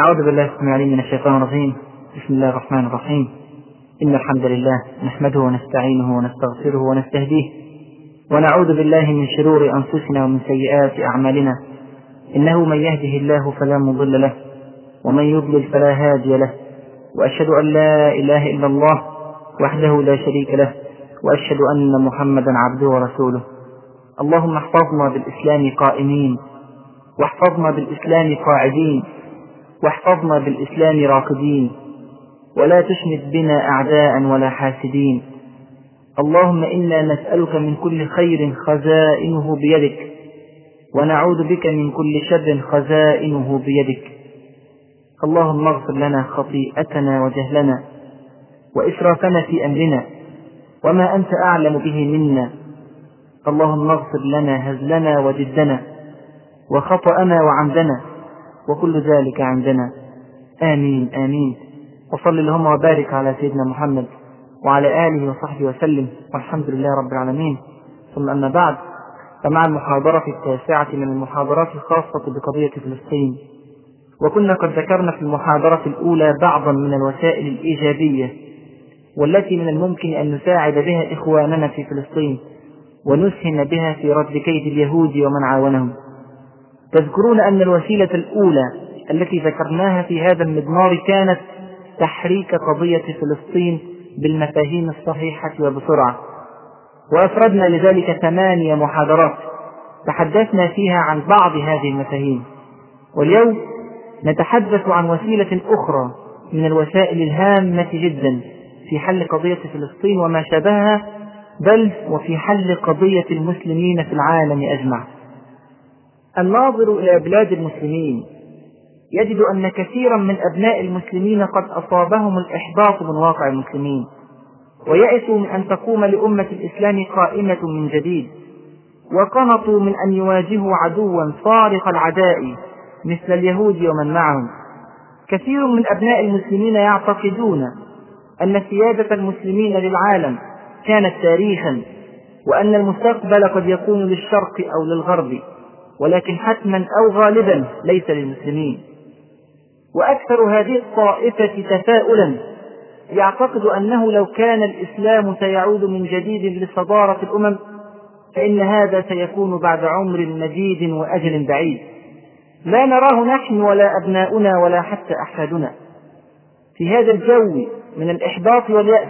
أعوذ بالله السميع العليم من الشيطان الرجيم. بسم الله الرحمن الرحيم. إن الحمد لله نحمده ونستعينه ونستغفره ونستهديه ونعوذ بالله من شرور أنفسنا ومن سيئات أعمالنا. إنه من يهده الله فلا مضل له ومن يضلل فلا هادي له. وأشهد أن لا إله إلا الله وحده لا شريك له. وأشهد أن محمدا عبده ورسوله. اللهم احفظنا بالإسلام قائمين واحفظنا بالإسلام قاعدين واحفظنا بالإسلام راقدين ولا تشمت بنا أعداء ولا حاسدين. اللهم إنا نسألك من كل خير خزائنه بيدك ونعوذ بك من كل شر خزائنه بيدك. اللهم اغفر لنا خطيئتنا وجهلنا وإسرافنا في أمرنا وما أنت أعلم به منا. اللهم اغفر لنا هزلنا وجدنا وخطأنا وعمدنا. وكل ذلك عندنا. آمين آمين. وصل اللهم وبارك على سيدنا محمد وعلى آله وصحبه وسلم. والحمد لله رب العالمين. ثم أما بعد فمع المحاضرة التاسعة من المحاضرات الخاصة بقضية فلسطين وكنا قد ذكرنا في المحاضرة الأولى بعضا من الوسائل الإيجابية والتي من الممكن أن نساعد بها إخواننا في فلسطين ونسهم بها في رد كيد اليهود ومن عاونهم. تذكرون أن الوسيلة الأولى التي ذكرناها في هذا المضمار كانت تحريك قضية فلسطين بالمفاهيم الصحيحة وبسرعة. وأفردنا لذلك ثمانية محاضرات تحدثنا فيها عن بعض هذه المفاهيم. واليوم نتحدث عن وسيلة أخرى من الوسائل الهامة جدا في حل قضية فلسطين وما شابهها بل وفي حل قضية المسلمين في العالم أجمع. الناظر إلى بلاد المسلمين. يجد أن كثيرا من أبناء المسلمين قد أصابهم الإحباط من واقع المسلمين. ويأسوا من أن تقوم لأمة الإسلام قائمة من جديد. وقنطوا من أن يواجهوا عدوا صارخ العداء مثل اليهود ومن معهم. كثير من أبناء المسلمين يعتقدون أن سيادة المسلمين للعالم كانت تاريخا وأن المستقبل قد يكون للشرق أو للغرب. ولكن حتما أو غالبا ليس للمسلمين. وأكثر هذه الطائفة تفاؤلا. يعتقد أنه لو كان الإسلام سيعود من جديد لصدارة الأمم فإن هذا سيكون بعد عمر مديد وأجل بعيد. لا نراه نحن ولا أبناؤنا ولا حتى أحفادنا. في هذا الجو من الإحباط واليأس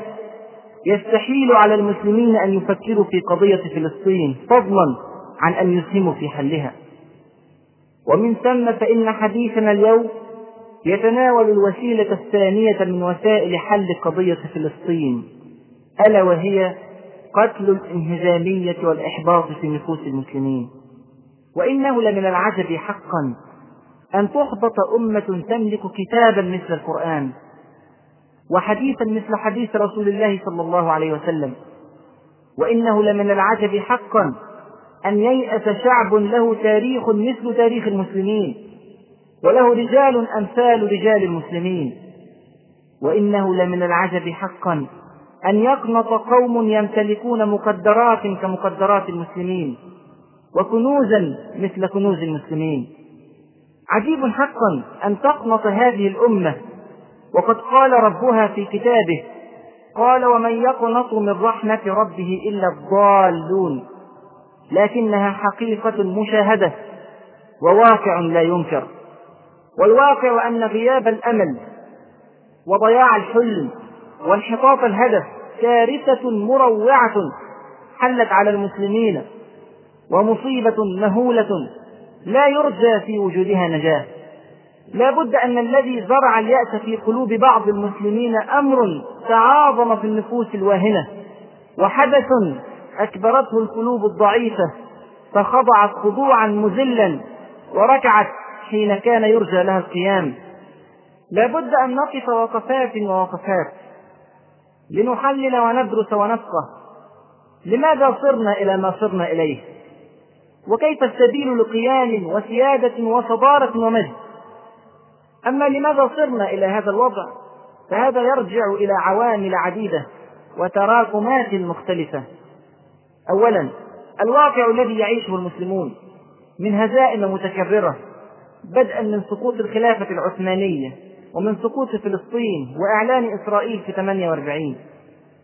يستحيل على المسلمين أن يفكروا في قضية فلسطين فضلا. عن أن يسهموا في حلها. ومن ثم فإن حديثنا اليوم يتناول الوسيلة الثانية من وسائل حل قضية فلسطين ألا وهي قتل الانهزامية والإحباط في نفوس المسلمين. وإنه لمن العجب حقا أن تحبط أمة تملك كتابا مثل القرآن وحديثا مثل حديث رسول الله صلى الله عليه وسلم. وإنه لمن العجب حقا أن ييأس شعب له تاريخ مثل تاريخ المسلمين وله رجال أمثال رجال المسلمين. وإنه لمن العجب حقا أن يقنط قوم يمتلكون مقدرات كمقدرات المسلمين وكنوزا مثل كنوز المسلمين. عجيب حقا أن تقنط هذه الأمة. وقد قال ربها في كتابه قال ومن يقنط من رحمة ربه إلا الضالون. لكنها حقيقة مشاهدة وواقع لا ينكر. والواقع أن غياب الأمل وضياع الحلم وانحطاط الهدف كارثة مروعة حلت على المسلمين ومصيبة مهولة لا يرجى في وجودها نجاة. لا بد أن الذي زرع اليأس في قلوب بعض المسلمين أمر تعاظم في النفوس الواهنة وحدث أكبرته القلوب الضعيفة فخضعت خضوعا مذلا وركعت حين كان يرجى لها القيام. لا بد أن نقف وقفات ووقفات. لنحلل وندرس ونفقه. لماذا صرنا إلى ما صرنا إليه؟ وكيف السبيل لقيام وسيادة وصدارة ومجد؟ أما لماذا صرنا إلى هذا الوضع؟ فهذا يرجع إلى عوامل عديدة وتراكمات مختلفة. أولا الواقع الذي يعيشه المسلمون من هزائم متكررة بدءا من سقوط الخلافة العثمانية ومن سقوط فلسطين وإعلان إسرائيل في 48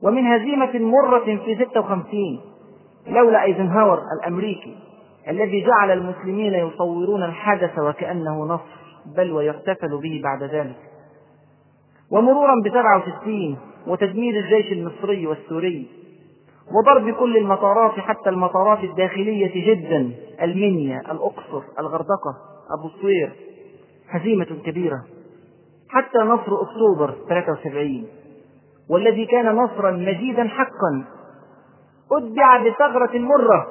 ومن هزيمة مرة في 56 لولا أيزنهاور الأمريكي الذي جعل المسلمين يصورون الحدث وكأنه نصر بل ويحتفل به بعد ذلك. ومرورا ب 67 وتدمير الجيش المصري والسوري وضرب كل المطارات حتى المطارات الداخلية جدا. المنيا الأقصر الغردقة أبو الصوير هزيمة كبيرة. حتى نصر أكتوبر 73 والذي كان نصرا مجيدا حقا. أتبع بثغرة مرة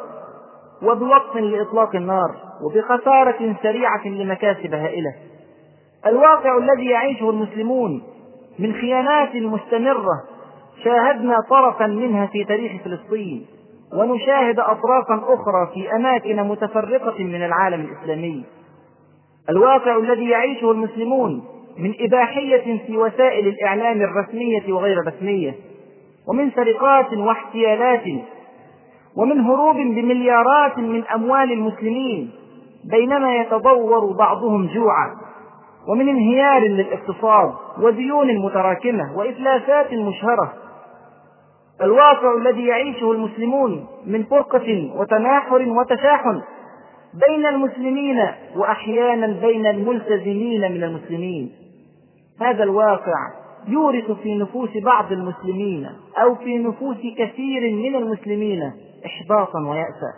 وبوقف لإطلاق النار وبخسارة سريعة لمكاسب هائلة. الواقع الذي يعيشه المسلمون من خيانات مستمرة شاهدنا طرفا منها في تاريخ فلسطين ونشاهد أطرافا أخرى في أماكن متفرقة من العالم الإسلامي. الواقع الذي يعيشه المسلمون من إباحية في وسائل الإعلام الرسمية وغير الرسمية ومن سرقات واحتيالات ومن هروب بمليارات من أموال المسلمين بينما يتضور بعضهم جوعا ومن انهيار للاقتصاد وديون متراكمة وإفلاسات مشهرة. الواقع الذي يعيشه المسلمون من فرقة وتناحر وتشاحن بين المسلمين وأحيانا بين الملتزمين من المسلمين. هذا الواقع يورث في نفوس بعض المسلمين أو في نفوس كثير من المسلمين إحباطا ويأسا.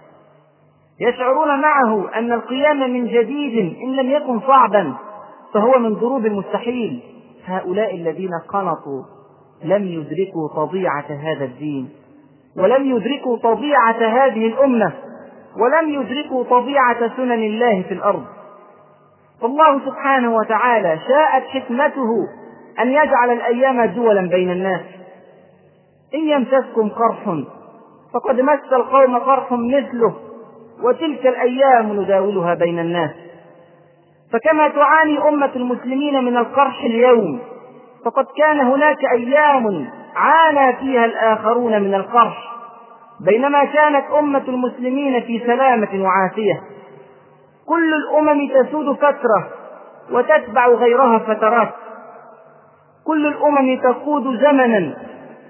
يشعرون معه أن القيام من جديد إن لم يكن صعبا فهو من ضروب المستحيل. هؤلاء الذين قنطوا لم يدركوا طبيعة هذا الدين ولم يدركوا طبيعة هذه الأمة ولم يدركوا طبيعة سنن الله في الأرض. فالله سبحانه وتعالى شاءت حكمته أن يجعل الأيام دولا بين الناس. إن يمسسكم قرح فقد مس القوم قرح مثله وتلك الأيام نداولها بين الناس. فكما تعاني أمة المسلمين من القرح اليوم فقد كان هناك أيام عانى فيها الآخرون من القرح بينما كانت أمة المسلمين في سلامة وعافية. كل الأمم تسود فترة وتتبع غيرها فترات. كل الأمم تقود زمنا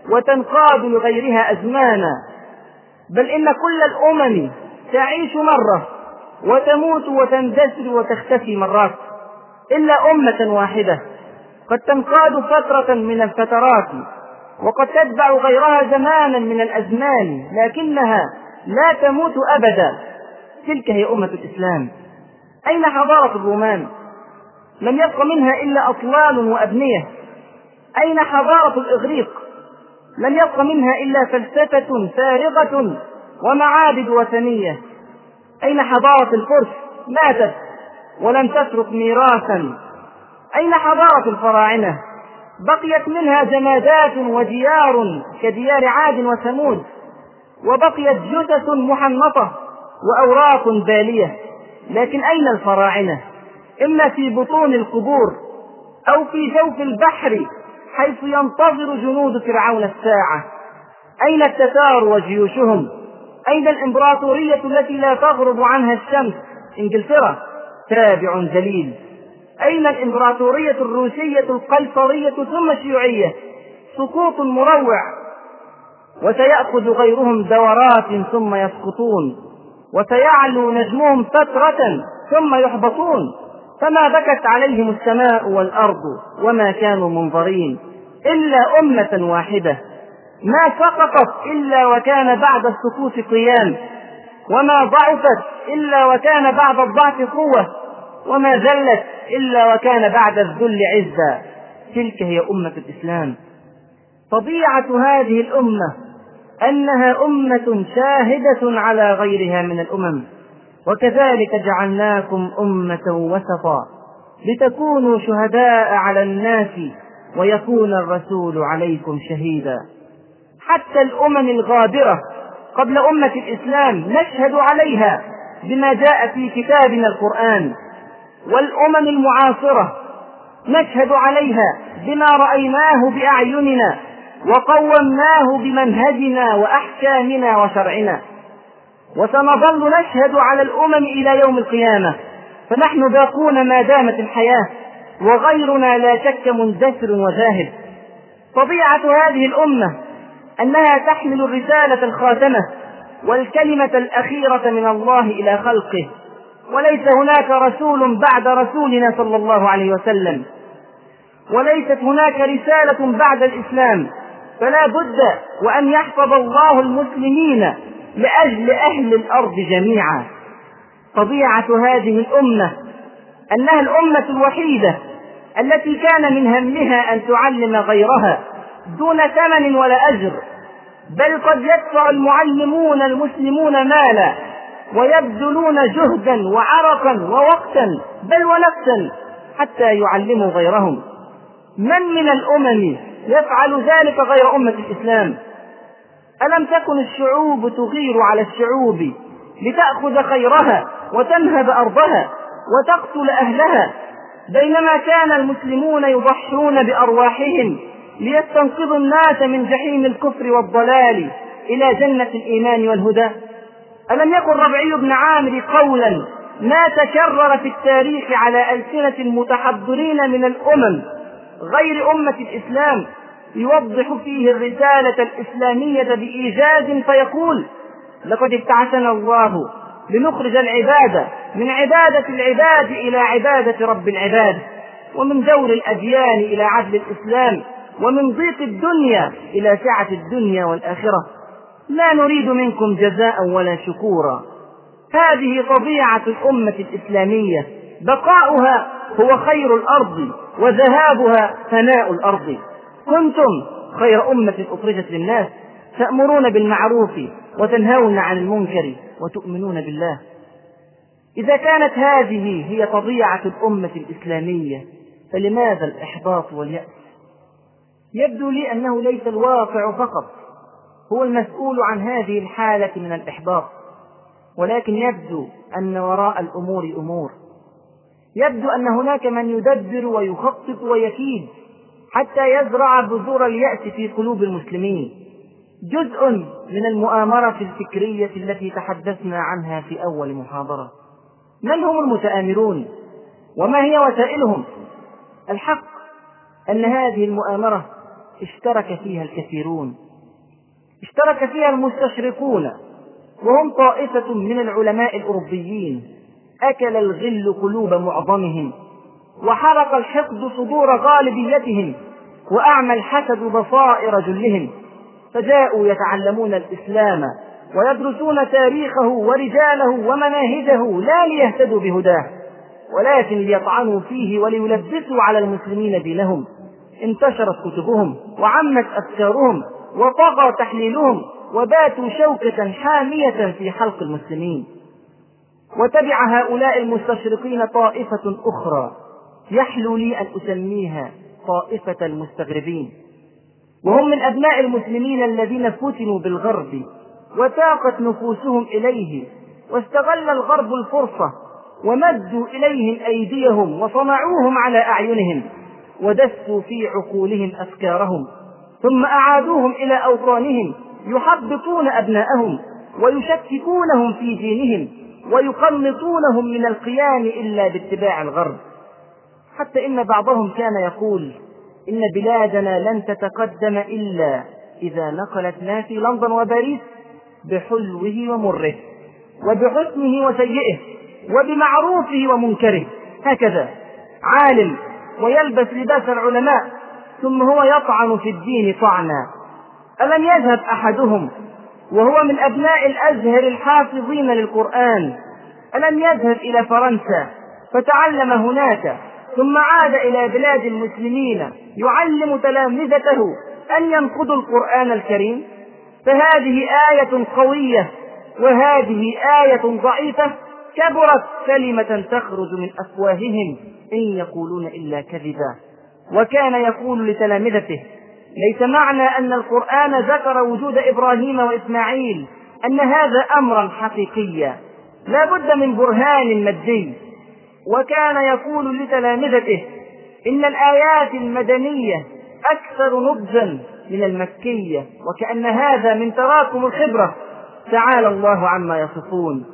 وتنقاد لغيرها أزمانا. بل إن كل الأمم تعيش مرة وتموت وتندثر وتختفي مرات إلا أمة واحدة. قد تنقاد فترة من الفترات وقد تتبع غيرها زمانا من الأزمان لكنها لا تموت أبدا. تلك هي أمة الإسلام. أين حضارة الرومان؟ لم يبق منها إلا أطلال وأبنية. أين حضارة الإغريق؟ لم يبق منها إلا فلسفة فارغة ومعابد وثنية. أين حضارة الفرس؟ ماتت ولم تترك ميراثا. أين حضارة الفراعنة؟ بقيت منها جمادات وديار كديار عاد وثمود وبقيت جثث محنطة وأوراق بالية. لكن أين الفراعنة؟ إما في بطون القبور أو في جوف البحر حيث ينتظر جنود فرعون الساعة. أين التتار وجيوشهم؟ أين الإمبراطورية التي لا تغرب عنها الشمس؟ إنجلترا. تابع ذليل أين الإمبراطورية الروسية القيصرية ثم الشيوعية؟ سقوط مروع وسيأخذ غيرهم دورات ثم يسقطون وسيعلو نجمهم فترة ثم يحبطون. فما بكت عليهم السماء والأرض وما كانوا منظرين إلا أمة واحدة. ما سقطت إلا وكان بعد السقوط قيام وما ضعفت إلا وكان بعد الضعف قوة وما ذلت إلا وكان بعد الذل عزا. تلك هي أمة الإسلام. طبيعة هذه الأمة أنها أمة شاهدة على غيرها من الأمم. وكذلك جعلناكم أمة وسطا لتكونوا شهداء على الناس ويكون الرسول عليكم شهيدا. حتى الأمم الغابرة قبل أمة الإسلام نشهد عليها بما جاء في كتابنا القرآن. والأمم المعاصرة نشهد عليها بما رأيناه بأعيننا وقومناه بمنهجنا وأحكامنا وشرعنا. وسنظل نشهد على الأمم إلى يوم القيامة. فنحن باقون ما دامت الحياة وغيرنا لا شك مندثر وذاهب طبيعة هذه الأمة أنها تحمل الرسالة الخاتمة والكلمة الأخيرة من الله إلى خلقه. وليس هناك رسول بعد رسولنا صلى الله عليه وسلم. وليست هناك رسالة بعد الإسلام. فلا بد وأن يحفظ الله المسلمين لأجل أهل الأرض جميعا. طبيعة هذه الأمة أنها الأمة الوحيدة التي كان من همها أن تعلم غيرها دون ثمن ولا أجر. بل قد يدفع المعلمون المسلمون مالا. ويبذلون جهدا وعرقا ووقتا بل ونفسا حتى يعلموا غيرهم. من من الأمم يفعل ذلك غير أمة الإسلام؟ ألم تكن الشعوب تغير على الشعوب لتأخذ خيرها وتنهب أرضها وتقتل أهلها؟ بينما كان المسلمون يضحون بأرواحهم ليستنقذوا الناس من جحيم الكفر والضلال إلى جنة الإيمان والهدى. ألم يكن ربعي بن عامر قولا ما تكرر في التاريخ على ألسنة المتحضرين من الأمم غير أمة الإسلام يوضح فيه الرسالة الإسلامية بإيجاز فيقول لقد ابتعثنا الله لنخرج العباد من عبادة العباد إلى عبادة رب العباد ومن دور الأديان إلى عدل الإسلام ومن ضيق الدنيا إلى سعة الدنيا والآخرة. لا نريد منكم جزاء ولا شكورا. هذه طبيعة الأمة الإسلامية. بقاؤها هو خير الأرض وذهابها فناء الأرض. كنتم خير أمة أخرجت للناس تأمرون بالمعروف وتنهون عن المنكر وتؤمنون بالله. إذا كانت هذه هي طبيعة الأمة الإسلامية فلماذا الإحباط واليأس؟ يبدو لي أنه ليس الواقع فقط. هو المسؤول عن هذه الحالة من الإحباط ولكن يبدو أن وراء الأمور أمور يبدو أن هناك من يدبر ويخطط ويكيد حتى يزرع بذور اليأس في قلوب المسلمين. جزء من المؤامرة الفكرية التي تحدثنا عنها في أول محاضرة. من هم المتآمرون؟ وما هي وسائلهم؟ الحق أن هذه المؤامرة اشترك فيها الكثيرون. اشترك فيها المستشرقون وهم طائفة من العلماء الأوروبيين. أكل الغل قلوب معظمهم وحرق الحقد صدور غالبيتهم وأعمى الحسد بصائر جلهم. فجاءوا يتعلمون الإسلام ويدرسون تاريخه ورجاله ومناهجه لا ليهتدوا بهداه ولكن ليطعنوا فيه وليلبسوا على المسلمين دينهم. انتشرت كتبهم وعمت أفكارهم. وطغى تحليلهم وباتوا شوكة حامية في حلق المسلمين. وتبع هؤلاء المستشرقين طائفة أخرى. يحلو لي أن أسميها طائفة المستغربين. وهم من أبناء المسلمين الذين فتنوا بالغرب وتاقت نفوسهم إليه واستغل الغرب الفرصة ومدوا إليهم أيديهم وصنعوهم على أعينهم ودسوا في عقولهم أفكارهم. ثم أعادوهم إلى أوطانهم يحبطون أبناءهم ويشككونهم في دينهم ويقنطونهم من القيام إلا باتباع الغرب. حتى إن بعضهم كان يقول إن بلادنا لن تتقدم إلا إذا نقلت ما في لندن وباريس بحلوه ومره وبحسنه وسيئه وبمعروفه ومنكره. هكذا عالم ويلبس لباس العلماء ثم هو يطعن في الدين طعنا. ألم يذهب أحدهم وهو من أبناء الأزهر الحافظين للقرآن؟ ألم يذهب إلى فرنسا فتعلم هناك ثم عاد إلى بلاد المسلمين يعلم تلامذته أن ينقضوا القرآن الكريم؟ فهذه آية قوية وهذه آية ضعيفة كبرت كلمة تخرج من أفواههم إن يقولون إلا كذبا. وكان يقول لتلامذته ليس معنى أن القرآن ذكر وجود إبراهيم وإسماعيل أن هذا أمرا حقيقيا لا بد من برهان مادي. وكان يقول لتلامذته إن الآيات المدنية أكثر نضجا من المكية وكأن هذا من تراكم الخبرة. تعالى الله عما يصفون.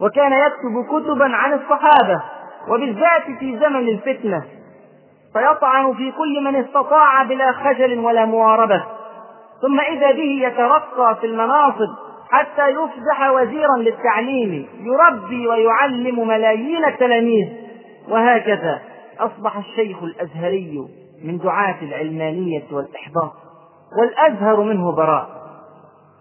وكان يكتب كتبا عن الصحابة وبالذات في زمن الفتنة. فيطعن في كل من استطاع بلا خجل ولا مواربة. ثم إذا به يترقى في المناصب حتى يصبح وزيرا للتعليم يربي ويعلم ملايين التلاميذ. وهكذا أصبح الشيخ الأزهري من دعاة العلمانية والإحباط والأزهر منه براء.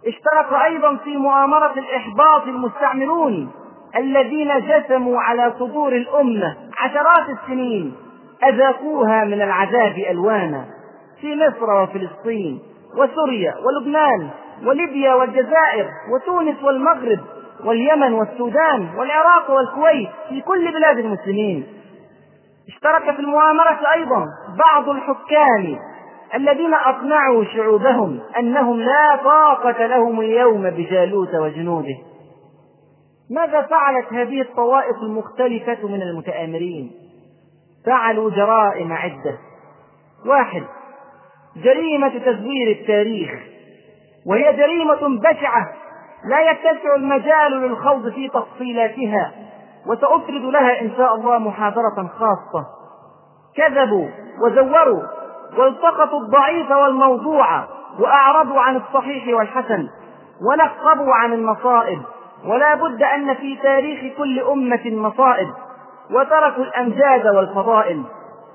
اشترك أيضا في مؤامرة الإحباط المستعمرون الذين جثموا على صدور الأمة عشرات السنين أذاقوها من العذاب ألوانا في مصر وفلسطين وسوريا ولبنان وليبيا والجزائر وتونس والمغرب واليمن والسودان والعراق والكويت في كل بلاد المسلمين. اشترك في المؤامرة أيضا بعض الحكام الذين أقنعوا شعوبهم أنهم لا طاقة لهم اليوم بجالوت وجنوده. ماذا فعلت هذه الطوائف المختلفة من المتآمرين؟ فعلوا جرائم عدة. واحد جريمة تزوير التاريخ. وهي جريمة بشعة لا يتسع المجال للخوض في تفصيلاتها وسأفرد لها إن شاء الله محاضرة خاصة. كذبوا وزوروا والتقطوا الضعيف والموضوع وأعرضوا عن الصحيح والحسن ونقبوا عن المصائب ولا بد أن في تاريخ كل أمة مصائب. وتركوا الأمجاد والفضائل.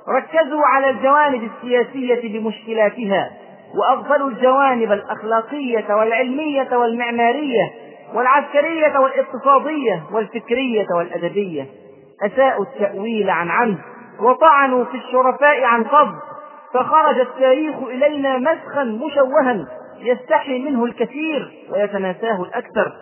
ركزوا على الجوانب السياسية بمشكلاتها وأغفلوا الجوانب الأخلاقية والعلمية والمعمارية والعسكرية والاقتصادية والفكرية والأدبية. أساءوا التأويل عن عمد وطعنوا في الشرفاء عن فضل فخرج التاريخ إلينا مسخا مشوها يستحي منه الكثير ويتناساه الأكثر.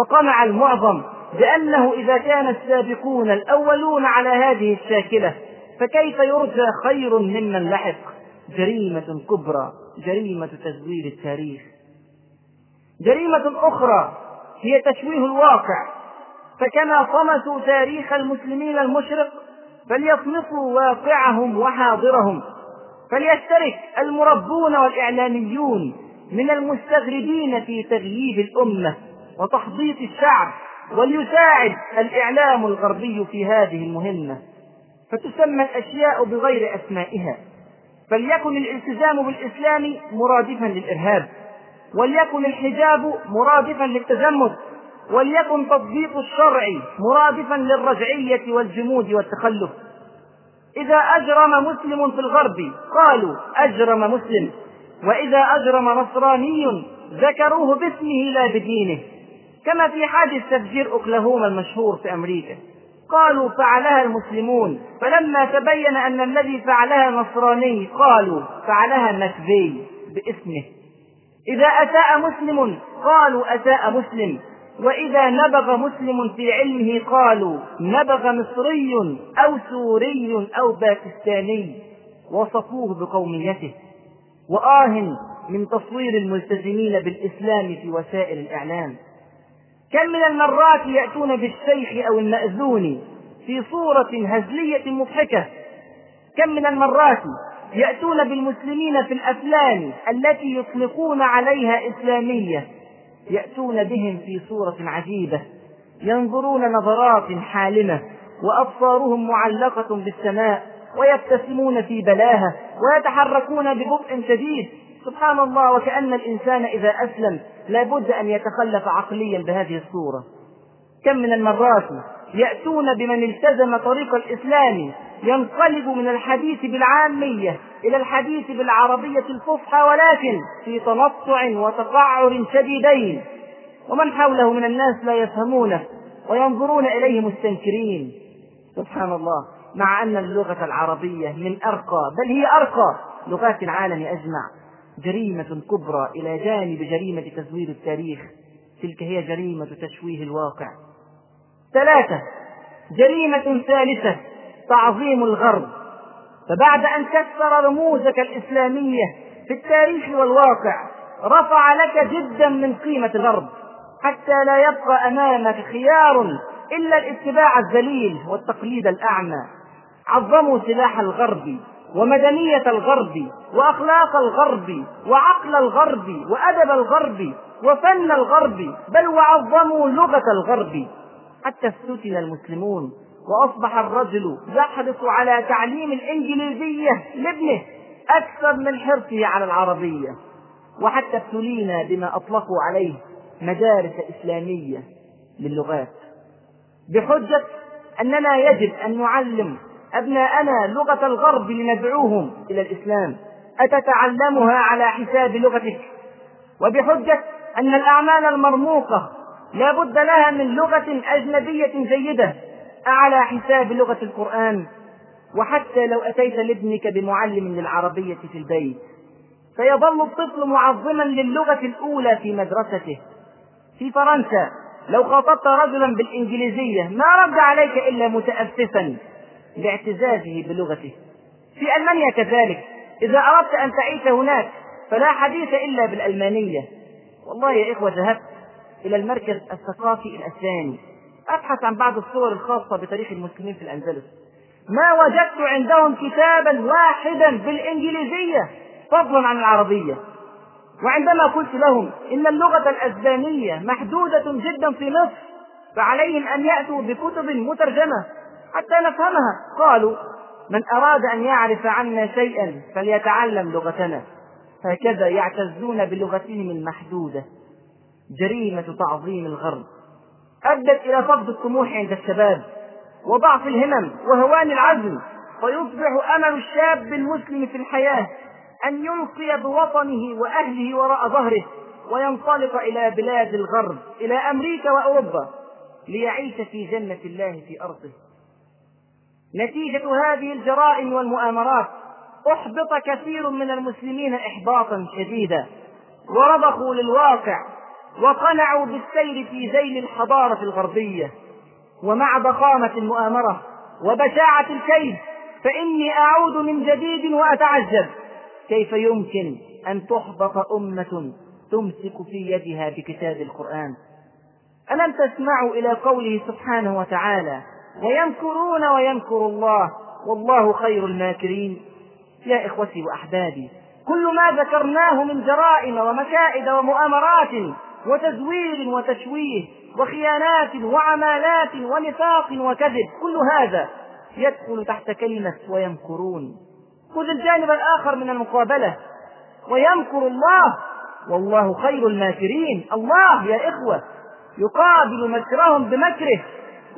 وقمع المعظم بأنه إذا كان السابقون الأولون على هذه الشاكلة فكيف يرجى خير ممن لحق؟ جريمة كبرى جريمة تزوير التاريخ. جريمة أخرى هي تشويه الواقع. فكما طمسوا تاريخ المسلمين المشرق فليطمسوا واقعهم وحاضرهم. فليشترك المربون والإعلاميون من المستغربين في تغييب الأمة وتحضيط الشعب. وليساعد الإعلام الغربي في هذه المهمة فتسمى الأشياء بغير أسمائها فليكن الالتزام بالإسلام مرادفا للإرهاب وليكن الحجاب مرادفا للتزمت وليكن تطبيق الشرع مرادفا للرجعية والجمود والتخلف. إذا أجرم مسلم في الغرب قالوا أجرم مسلم وإذا أجرم نصراني ذكروه باسمه لا بدينه. كما في حادث تفجير أوكلاهوما المشهور في أمريكا. قالوا فعلها المسلمون. فلما تبين أن الذي فعلها نصراني قالوا فعلها نسبي باسمه. إذا أساء مسلم قالوا أساء مسلم. وإذا نبغ مسلم في علمه قالوا نبغ مصري أو سوري أو باكستاني. وصفوه بقوميته. وآه من تصوير الملتزمين بالإسلام في وسائل الإعلام. كم من المرات يأتون بالشيخ أو المأذون في صورة هزلية مضحكة. كم من المرات يأتون بالمسلمين في الأفلام التي يطلقون عليها إسلامية. يأتون بهم في صورة عجيبة. ينظرون نظرات حالمة وأبصارهم معلقة بالسماء ويبتسمون في بلاهة ويتحركون ببطء شديد. سبحان الله وكأن الإنسان إذا أسلم لابد أن يتخلف عقليا بهذه الصورة. كم من المرات يأتون بمن التزم طريق الإسلام ينقلب من الحديث بالعامية إلى الحديث بالعربية الفصحى ولكن في تنطع وتقعر شديدين. ومن حوله من الناس لا يفهمونه وينظرون إليه مستنكرين. سبحان الله مع أن اللغة العربية من أرقى بل هي أرقى لغات العالم أجمع. جريمة كبرى إلى جانب جريمة تزوير التاريخ. تلك هي جريمة تشويه الواقع. ثلاثة جريمة ثالثة تعظيم الغرب. فبعد أن كسر رموزك الإسلامية في التاريخ والواقع رفع لك جدا من قيمة الغرب حتى لا يبقى أمامك خيار إلا الاتباع الذليل والتقليد الأعمى. عظموا سلاح الغرب. ومدنية الغرب وأخلاق الغرب وعقل الغرب وأدب الغرب وفن الغرب بل وعظموا لغة الغرب. حتى استثن المسلمون وأصبح الرجل يحرص على تعليم الإنجليزية لابنه أكثر من حرصه على العربية. وحتى ابتلينا بما أطلقوا عليه مدارس إسلامية للغات بحجة أننا يجب أن نعلم أبناءنا لغة الغرب لندعوهم إلى الإسلام. أتتعلمها على حساب لغتك. وبحجة أن الأعمال المرموقة لا بد لها من لغة أجنبية جيدة. على حساب لغة القرآن. وحتى لو أتيت لابنك بمعلم للعربية في البيت سيظل الطفل معظما للغة الأولى في مدرسته. في فرنسا لو خاطبت رجلا بالإنجليزية ما رد عليك إلا متأسفا. لاعتزازه بلغته. في ألمانيا كذلك إذا أردت أن تعيش هناك فلا حديث إلا بالألمانية. والله يا إخوة ذهبت إلى المركز الثقافي الأسباني أبحث عن بعض الصور الخاصة بتاريخ المسلمين في الأندلس. ما وجدت عندهم كتابا واحدا بالإنجليزية فضلا عن العربية. وعندما قلت لهم إن اللغة الأسبانية محدودة جدا في مصر فعليهم أن يأتوا بكتب مترجمة. حتى نفهمها. قالوا من أراد أن يعرف عنا شيئا فليتعلم لغتنا. هكذا يعتزون بلغتهم المحدودة. جريمة تعظيم الغرب. أدت إلى فقد الطموح عند الشباب وضعف الهمم وهوان العزم. فيصبح أمل الشاب المسلم في الحياة أن يلقي بوطنه وأهله وراء ظهره وينطلق إلى بلاد الغرب إلى أمريكا وأوروبا ليعيش في جنة الله في أرضه. نتيجة هذه الجرائم والمؤامرات أحبط كثير من المسلمين إحباطا شديدا ورضخوا للواقع وقنعوا بالسير في ذيل الحضارة الغربية. ومع ضخامة المؤامرة وبشاعة الكيد فإني أعود من جديد وأتعجب. كيف يمكن أن تحبط أمة تمسك في يدها بكتاب القرآن؟ ألم تسمعوا إلى قوله سبحانه وتعالى ويمكرون ويمكر الله. والله خير الماكرين. يا إخوتي وأحبابي كل ما ذكرناه من جرائم ومكائد ومؤامرات وتزوير وتشويه وخيانات وعمالات ونفاق وكذب كل هذا يدخل تحت كلمة ويمكرون. خذ الجانب الآخر من المقابلة. ويمكر الله. والله خير الماكرين. الله يا إخوة يقابل مكرهم بمكره.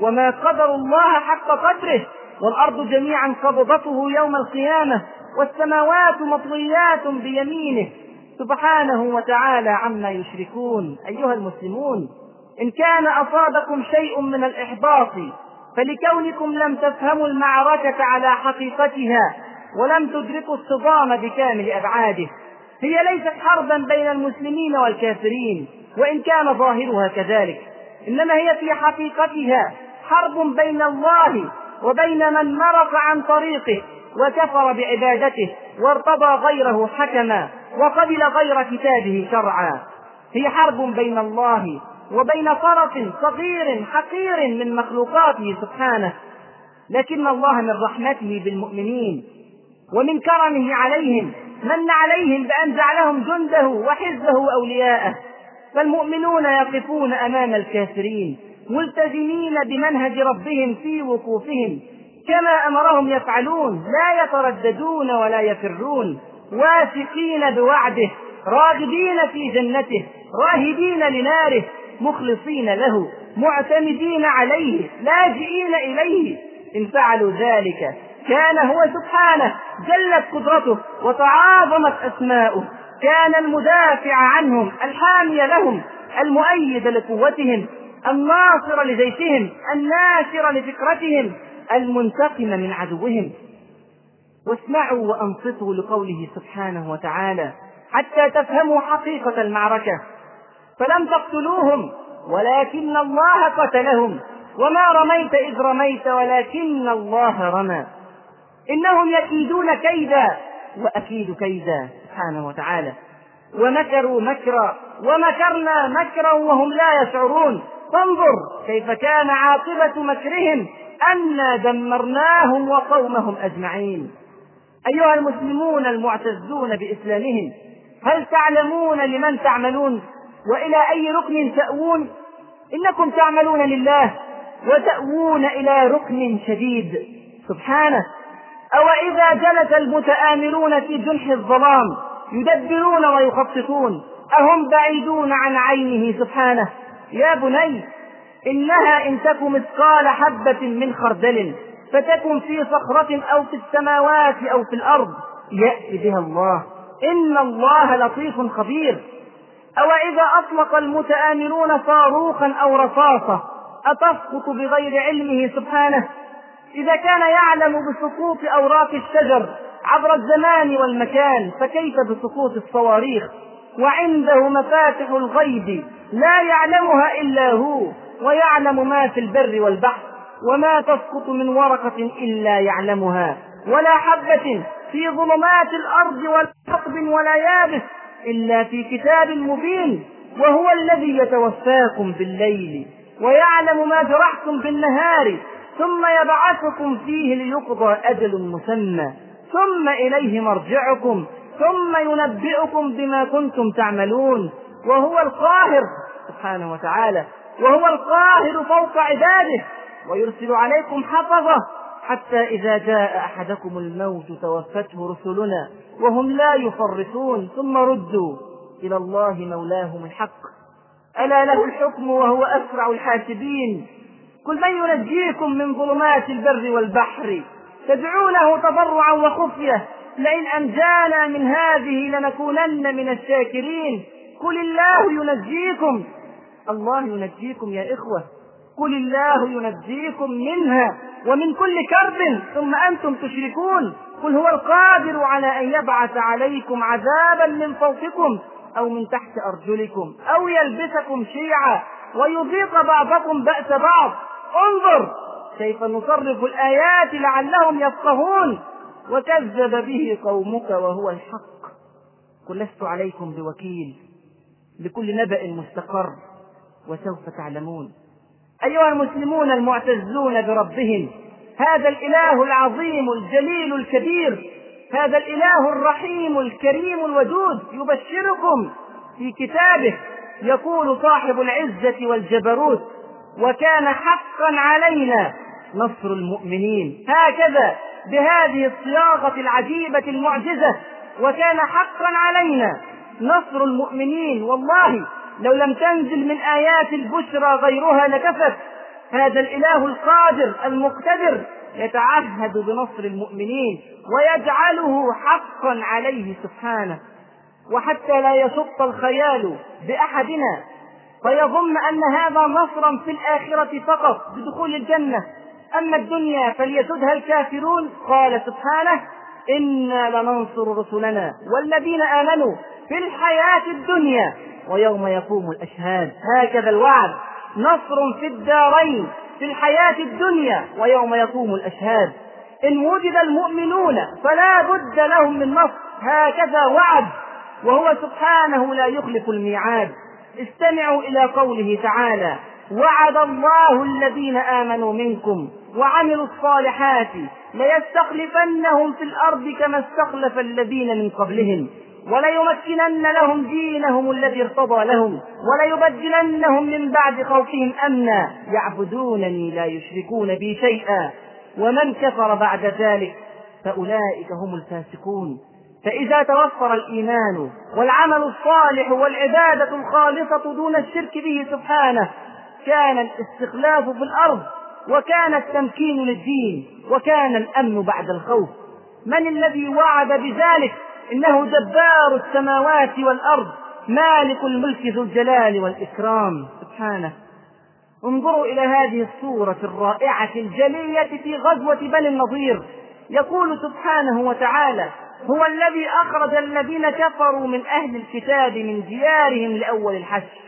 وما قدر الله حق قدره والأرض جميعا قبضته يوم القيامة والسماوات مطويات بيمينه. سبحانه وتعالى عما يشركون. أيها المسلمون إن كان أصابكم شيء من الإحباط فلكونكم لم تفهموا المعركة على حقيقتها ولم تدركوا الصدام بكامل أبعاده. هي ليست حربا بين المسلمين والكافرين وإن كان ظاهرها كذلك. إنما هي في حقيقتها. حرب بين الله وبين من مرق عن طريقه وكفر بعبادته وارتضى غيره حكما وقبل غير كتابه شرعا. هي حرب بين الله وبين طرف صغير حقير من مخلوقاته سبحانه. لكن الله من رحمته بالمؤمنين ومن كرمه عليهم من عليهم بأن جعلهم جنده وحزبه وأولياءه فالمؤمنون يقفون أمام الكافرين. ملتزمين بمنهج ربهم في وقوفهم كما أمرهم يفعلون لا يترددون ولا يفرون واثقين بوعده راغبين في جنته راهبين لناره مخلصين له معتمدين عليه لاجئين إليه. إن فعلوا ذلك كان هو سبحانه جلت قدرته وتعاظمت أسماؤه. كان المدافع عنهم الحامي لهم المؤيد لقوتهم. الناصر لجيشهم الناشر لفكرتهم المنتقم من عدوهم. واسمعوا وأنصتوا لقوله سبحانه وتعالى حتى تفهموا حقيقة المعركة. فلم تقتلوهم ولكن الله قتلهم. وما رميت إذ رميت ولكن الله رمى. إنهم يكيدون كيدا وأكيد كيدا سبحانه وتعالى. ومكروا مكرا ومكرنا مكرا وهم لا يشعرون. فانظر كيف كان عاقبة مكرهم أنا دمرناهم وقومهم أجمعين. أيها المسلمون المعتزون بإسلامهم هل تعلمون لمن تعملون؟ وإلى أي ركن تأوون؟ إنكم تعملون لله وتأوون إلى ركن شديد. سبحانه أو إذا جلس المتآمرون في جنح الظلام يدبرون ويخططون أهم بعيدون عن عينه؟ سبحانه يا بني إنها إن تك مثقال حبة من خردل فتكن في صخرة أو في السماوات أو في الأرض. يأتي بها الله. إن الله لطيف خبير. أو إذا أطلق المتآمرون صاروخا أو رصاصة أتسقط بغير علمه سبحانه؟ إذا كان يعلم بسقوط أوراق الشجر عبر الزمان والمكان فكيف بسقوط الصواريخ؟ وعنده مفاتح الغيب لا يعلمها إلا هو ويعلم ما في البر والبحر وما تسقط من ورقة إلا يعلمها ولا حبة في ظلمات الأرض ولا حقب ولا يابس إلا في كتاب مبين وهو الذي يتوفاكم بالليل ويعلم ما جرحتم بالنهار ثم يبعثكم فيه ليقضى أجل مسمى ثم إليه مرجعكم ثم ينبئكم بما كنتم تعملون وهو القاهر سبحانه وتعالى وهو القاهر فوق عباده ويرسل عليكم حفظه حتى إذا جاء أحدكم الموت توفته رسلنا وهم لا يفرطون ثم ردوا إلى الله مولاهم الحق. ألا له الحكم وهو أسرع الحاسبين. قل من ينجيكم من ظلمات البر والبحر؟ تدعونه تضرعا وخفية. لئن أنجانا من هذه لنكونن من الشاكرين. قل الله ينجيكم. الله ينجيكم يا إخوة. قل الله ينجيكم منها ومن كل كرب ثم أنتم تشركون. قل هو القادر على أن يبعث عليكم عذابا من فوقكم أو من تحت أرجلكم أو يلبسكم شيعا ويذيق بعضكم بأس بعض. انظر كيف نصرف الآيات لعلهم يفقهون. وكذب به قومك وهو الحق. قل لست عليكم بوكيل لكل نبأ مستقر وسوف تعلمون. أيها المسلمون المعتزون بربهم هذا الإله العظيم الجليل الكبير هذا الإله الرحيم الكريم الودود يبشركم في كتابه يقول صاحب العزة والجبروت وكان حقا علينا نصر المؤمنين. هكذا بهذه الصياغة العجيبة المعجزة وكان حقا علينا نصر المؤمنين. والله لو لم تنزل من آيات البشرى غيرها لكفت. هذا الإله القادر المقتدر يتعهد بنصر المؤمنين ويجعله حقا عليه سبحانه. وحتى لا يشط الخيال بأحدنا فيظن أن هذا نصرا في الآخرة فقط بدخول الجنة. أما الدنيا فليسدها الكافرون. قال سبحانه إنا لننصر رسلنا والذين آمنوا في الحياة الدنيا ويوم يقوم الأشهاد. هكذا الوعد. نصر في الدارين في الحياة الدنيا ويوم يقوم الأشهاد. إن وجد المؤمنون فلا بد لهم من نصر. هكذا وعد. وهو سبحانه لا يخلف الميعاد. استمعوا إلى قوله تعالى. وعد الله الذين آمنوا منكم وعملوا الصالحات ليستخلفنهم في الأرض كما استخلف الذين من قبلهم وليمكنن لهم دينهم الذي ارتضى لهم وليبدلنهم من بعد خوفهم أمنا. يعبدونني لا يشركون بي شيئا. ومن كفر بعد ذلك فأولئك هم الفاسقون. فإذا توفر الإيمان والعمل الصالح والعبادة الخالصة دون الشرك به سبحانه كان الاستخلاف في الأرض وكان التمكين للدين وكان الأمن بعد الخوف. من الذي وعد بذلك؟ إنه جبار السماوات والأرض مالك الملك ذو الجلال والإكرام. سبحانه. انظروا إلى هذه الصورة الرائعة الجلية في غزوة بني النضير. يقول سبحانه وتعالى هو الذي أخرج الذين كفروا من أهل الكتاب من ديارهم لأول الحشر.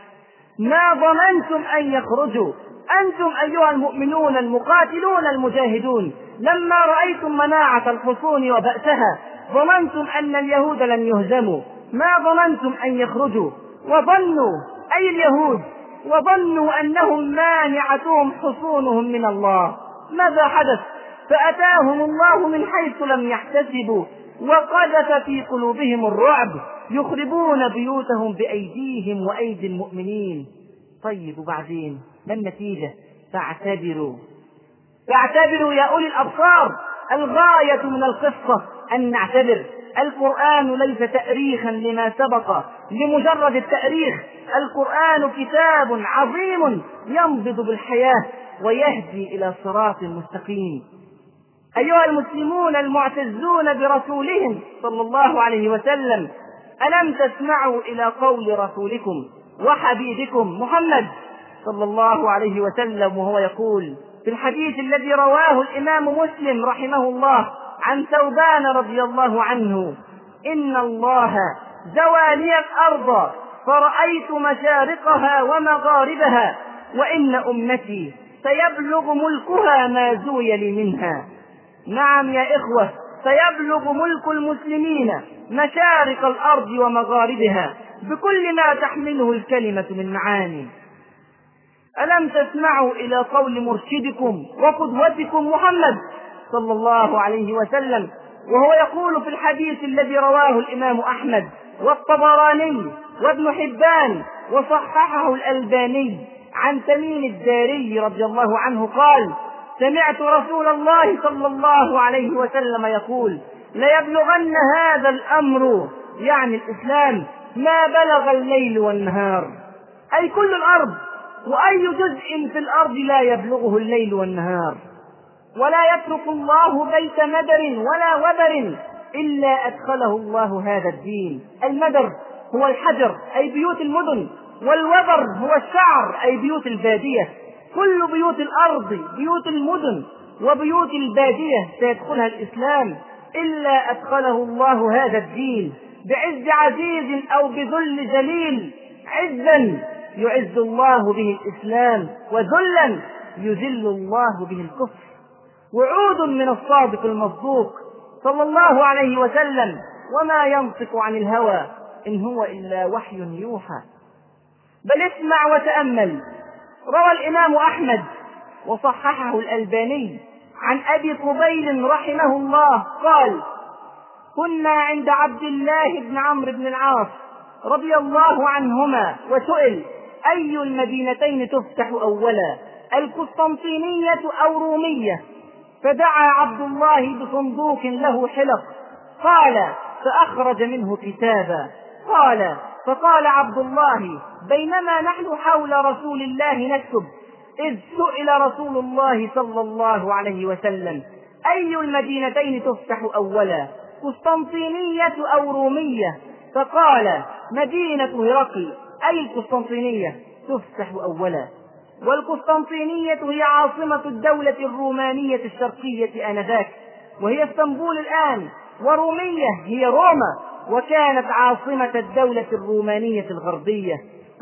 ما ظننتم أن يخرجوا أنتم أيها المؤمنون المقاتلون المجاهدون لما رأيتم مناعة الحصون وبأسها ظننتم أن اليهود لن يهزموا. ما ظننتم أن يخرجوا. وظنوا أي اليهود وظنوا أنهم مانعتهم حصونهم من الله. ماذا حدث؟ فأتاهم الله من حيث لم يحتسبوا. وقذف في قلوبهم الرعب. يخربون بيوتهم بأيديهم وأيدي المؤمنين. طيب وبعدين ما النتيجة؟ فاعتبروا. فاعتبروا يا أولي الأبصار الغاية من القصة أن نعتبر. القرآن ليس تأريخا لما سبق لمجرد التأريخ. القرآن كتاب عظيم ينبض بالحياة ويهدي إلى صراط مستقيم. أيها المسلمون المعتزون برسولهم صلى الله عليه وسلم ألم تسمعوا إلى قول رسولكم؟ وحبيبكم محمد صلى الله عليه وسلم وهو يقول في الحديث الذي رواه الإمام مسلم رحمه الله عن ثوبان رضي الله عنه إن الله زوى لي الأرض فرأيت مشارقها ومغاربها وإن أمتي سيبلغ ملكها ما زوي لي منها. نعم يا إخوة سيبلغ ملك المسلمين مشارق الأرض ومغاربها بكل ما تحمله الكلمة من معاني. ألم تسمعوا إلى قول مرشدكم وقدوتكم محمد صلى الله عليه وسلم وهو يقول في الحديث الذي رواه الإمام أحمد والطبراني وابن حبان وصححه الألباني تميم تميم الداري رضي الله عنه قال سمعت رسول الله صلى الله عليه وسلم يقول ليبلغن هذا الأمر يعني الإسلام ما بلغ الليل والنهار. أي كل الأرض وأي جزء في الأرض لا يبلغه الليل والنهار. ولا يترك الله بيت مدر ولا وبر إلا أدخله الله هذا الدين. المدر هو الحجر أي بيوت المدن. والوبر هو الشعر أي بيوت البادية. كل بيوت الأرض بيوت المدن وبيوت البادية سيدخلها الإسلام. إلا أدخله الله هذا الدين بعز عزيز أو بذل جليل عزا يعز الله به الإسلام وذلا يذل الله به الكفر. وعود من الصادق المصدوق صلى الله عليه وسلم وما ينطق عن الهوى إن هو إلا وحي يوحى. بل اسمع وتأمل. روى الإمام أحمد وصححه الألباني عن أبي قبيل رحمه الله قال كنا عند عبد الله بن عمرو بن العاص رضي الله عنهما وسئل أي المدينتين تفتح أولا القسطنطينية أو رومية؟ فدعا عبد الله بصندوق له حلق قال فأخرج منه كتابا. قال فقال عبد الله بينما نحن حول رسول الله نكتب. إذ سئل رسول الله صلى الله عليه وسلم أي المدينتين تفتح أولا قسطنطينية أو رومية؟ فقال مدينة هرقل أي القسطنطينية تفتح أولا. والقسطنطينية هي عاصمة الدولة الرومانية الشرقية آنذاك وهي اسطنبول الآن ورومية هي روما وكانت عاصمة الدولة الرومانية الغربية.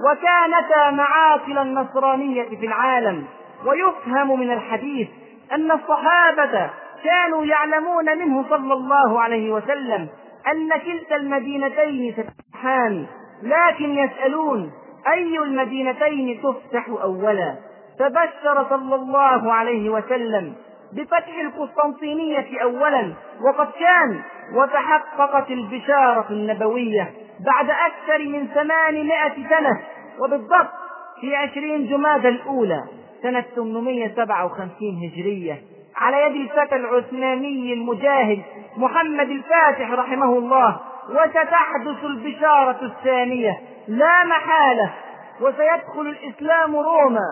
وكانتا معاقل النصرانية في العالم. ويفهم من الحديث أن الصحابة كانوا يعلمون منه صلى الله عليه وسلم أن كلتا المدينتين تفتحان لكن يسألون أي المدينتين تفتح أولا. فبشر صلى الله عليه وسلم بفتح القسطنطينية أولا وقد كان وتحققت البشارة النبوية. بعد أكثر من ثمانمائة سنة وبالضبط في عشرين جماد الأولى سنة 857 هجرية. على يد الفتى العثماني المجاهد محمد الفاتح رحمه الله وستحدث البشارة الثانية. لا محالة وسيدخل الإسلام روما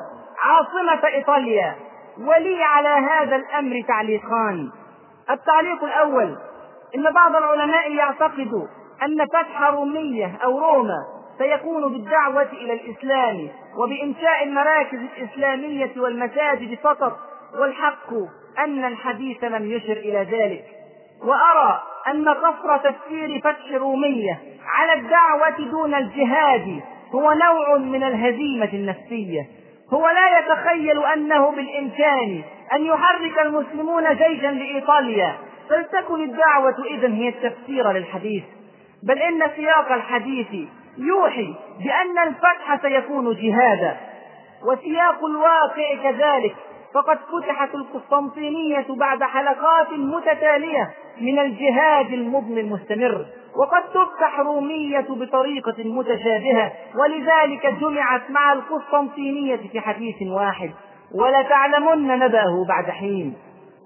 عاصمة إيطاليا. ولي على هذا الأمر تعليقان. التعليق الأول إن بعض العلماء يعتقد أن فتح رومية أو روما سيكون بالدعوة إلى الإسلام وبإنشاء المراكز الإسلامية والمساجد فقط والحق أن الحديث لم يشر إلى ذلك. وأرى أن قصر تفسير فتح رومية على الدعوة دون الجهاد هو نوع من الهزيمة النفسية. هو لا يتخيل أنه بالإمكان أن يحرك المسلمون جيشا لإيطاليا. فلتكن الدعوة إذا هي التفسير للحديث. بل إن سياق الحديث يوحي بأن الفتح سيكون جهادا وسياق الواقع كذلك. فقد فتحت القسطنطينية بعد حلقات متتالية من الجهاد المضن المستمر وقد تفتح رومية بطريقة متشابهة ولذلك جمعت مع القسطنطينية في حديث واحد. ولتعلمن نبأه بعد حين.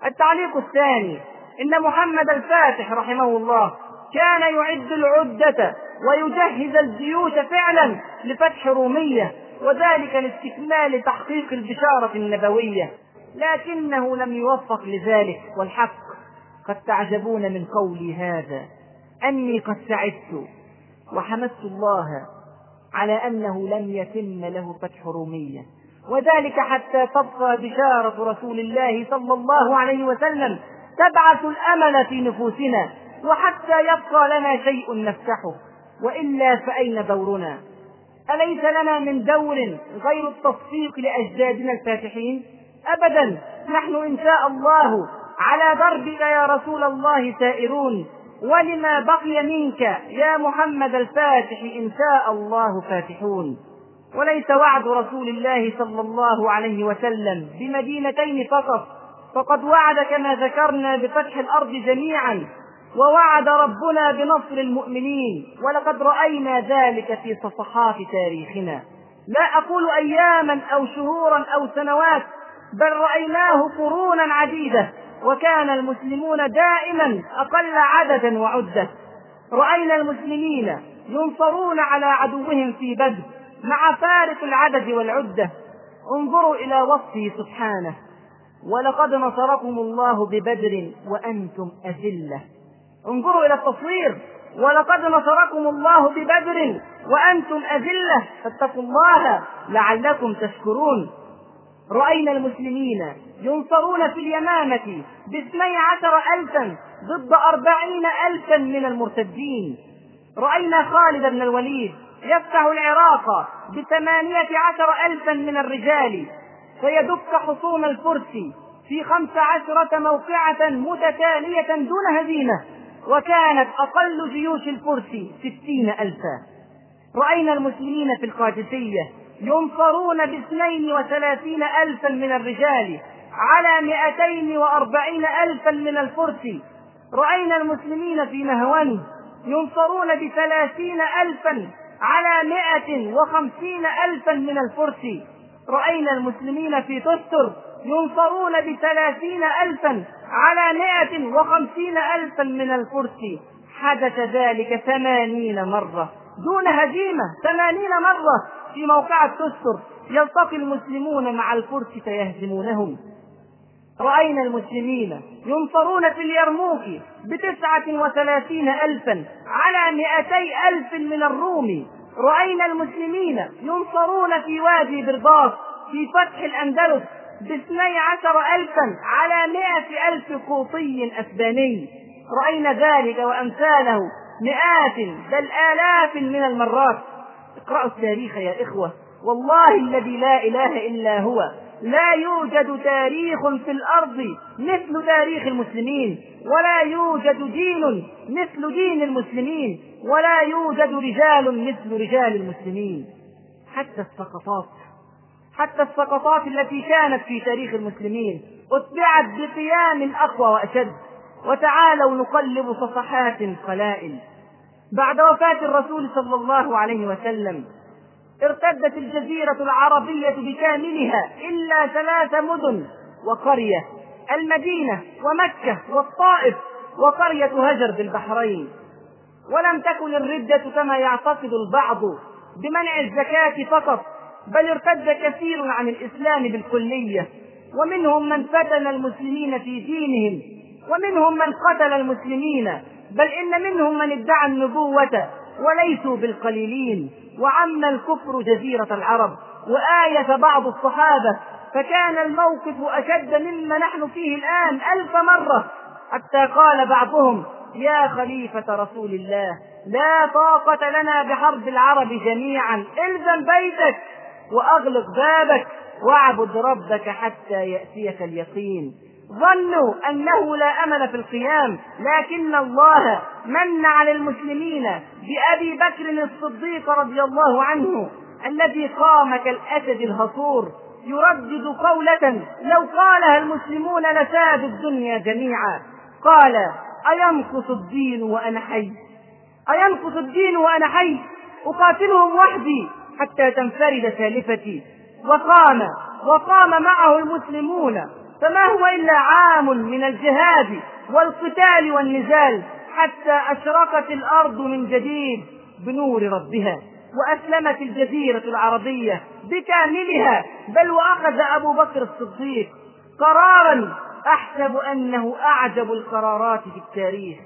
التعليق الثاني إن محمد الفاتح رحمه الله كان يعد العدة ويجهز الجيوش فعلا لفتح رومية وذلك لاستكمال تحقيق البشارة النبوية. لكنه لم يوفق لذلك والحق قد تعجبون من قولي هذا. أني قد سعدت وحمدت الله على أنه لم يتم له فتح رومية. وذلك حتى تبقى بشارة رسول الله صلى الله عليه وسلم تبعث الأمل في نفوسنا. وحتى يبقى لنا شيء نفتحه. وإلا فأين دورنا؟ أليس لنا من دور غير التصفيق لأجدادنا الفاتحين؟ أبدا نحن إن شاء الله على دربك يا رسول الله سائرون. ولما بقي منك يا محمد الفاتح إن شاء الله فاتحون. وليس وعد رسول الله صلى الله عليه وسلم بمدينتين فقط. فقد وعد كما ذكرنا بفتح الأرض جميعا. ووعد ربنا بنصر المؤمنين. ولقد رأينا ذلك في صفحات تاريخنا. لا أقول أياما أو شهورا أو سنوات بل رأيناه قرونا عديدة. وكان المسلمون دائما أقل عددا وعدة. رأينا المسلمين ينصرون على عدوهم في بدر مع فارق العدد والعدة. انظروا إلى وصفه سبحانه. ولقد نصركم الله ببدر وأنتم أذلة. انظروا إلى التصوير. ولقد نصركم الله ببدر وأنتم أذلة. فاتقوا الله لعلكم تشكرون. رأينا المسلمين ينصرون في اليمامة باثني عشر ألفا ضد أربعين ألفا من المرتدين. رأينا خالد بن الوليد يفتح العراق بثمانية عشر ألفا من الرجال فيدك حصون الفرس في خمس عشرة موقعة متتالية دون هزيمة. وكانت أقل جيوش الفرس ستين ألفا. رأينا المسلمين في القادسية ينصرون باثنين وثلاثين ألفا من الرجال على مئتين وأربعين ألفا من الفرس. رأينا المسلمين في نهوان ينصرون بثلاثين ألفا على مئة وخمسين ألفا من الفرس. رأينا المسلمين في تستر ينصرون بثلاثين ألفا على مائة وخمسين ألفا من الفرس. حدث ذلك ثمانين مرة. دون هزيمة ثمانين مرة في موقع تستر يلتقي المسلمون مع الفرس فيهزمونهم. رأينا المسلمين ينصرون في اليرموك بتسعة وثلاثين ألفا على مئتي ألف من الروم. رأينا المسلمين ينصرون في وادي برباط في فتح الأندلس باثني عشر ألفا على مئة ألف قوطي أسباني. رأينا ذلك وأمثاله مئات بل آلاف من المرات. اقرأوا التاريخ يا إخوة. والله الذي لا إله إلا هو. لا يوجد تاريخ في الأرض مثل تاريخ المسلمين ولا يوجد دين مثل دين المسلمين ولا يوجد رجال مثل رجال المسلمين. حتى السقطات حتى السقطات التي كانت في تاريخ المسلمين أتبعت بقيام أقوى وأشد. وتعالوا نقلب صفحات قلائل. بعد وفاة الرسول صلى الله عليه وسلم ارتدت الجزيرة العربية بكاملها إلا ثلاث مدن وقرية المدينة ومكة والطائف وقرية هجر بالبحرين. ولم تكن الردة كما يعتقد البعض بمنع الزكاة فقط بل ارتد كثير عن الإسلام بالكلية. ومنهم من فتن المسلمين في دينهم ومنهم من قتل المسلمين. بل إن منهم من ادعى النبوة وليسوا بالقليلين. وعم الكفر جزيرة العرب وآية بعض الصحابة فكان الموقف أشد مما نحن فيه الآن ألف مرة حتى قال بعضهم يا خليفة رسول الله لا طاقة لنا بحرب العرب جميعا إلزم بيتك وأغلق بابك واعبد ربك حتى يأتيك اليقين. ظنوا أنه لا أمل في القيام لكن الله من على المسلمين بأبي بكر الصديق رضي الله عنه الذي قام كالأسد الهصور. يردد قولة لو قالها المسلمون لساد الدنيا جميعا. قال أينقص الدين وأنا حي؟ أينقص الدين وأنا حي؟ أقاتلهم وحدي؟ حتى تنفرد سالفتي وقام وقام معه المسلمون. فما هو إلا عام من الجهاد والقتال والنزال حتى أشرقت الأرض من جديد بنور ربها وأسلمت الجزيرة العربية بكاملها. بل وأخذ أبو بكر الصديق قرارا أحسب أنه أعجب القرارات في التاريخ.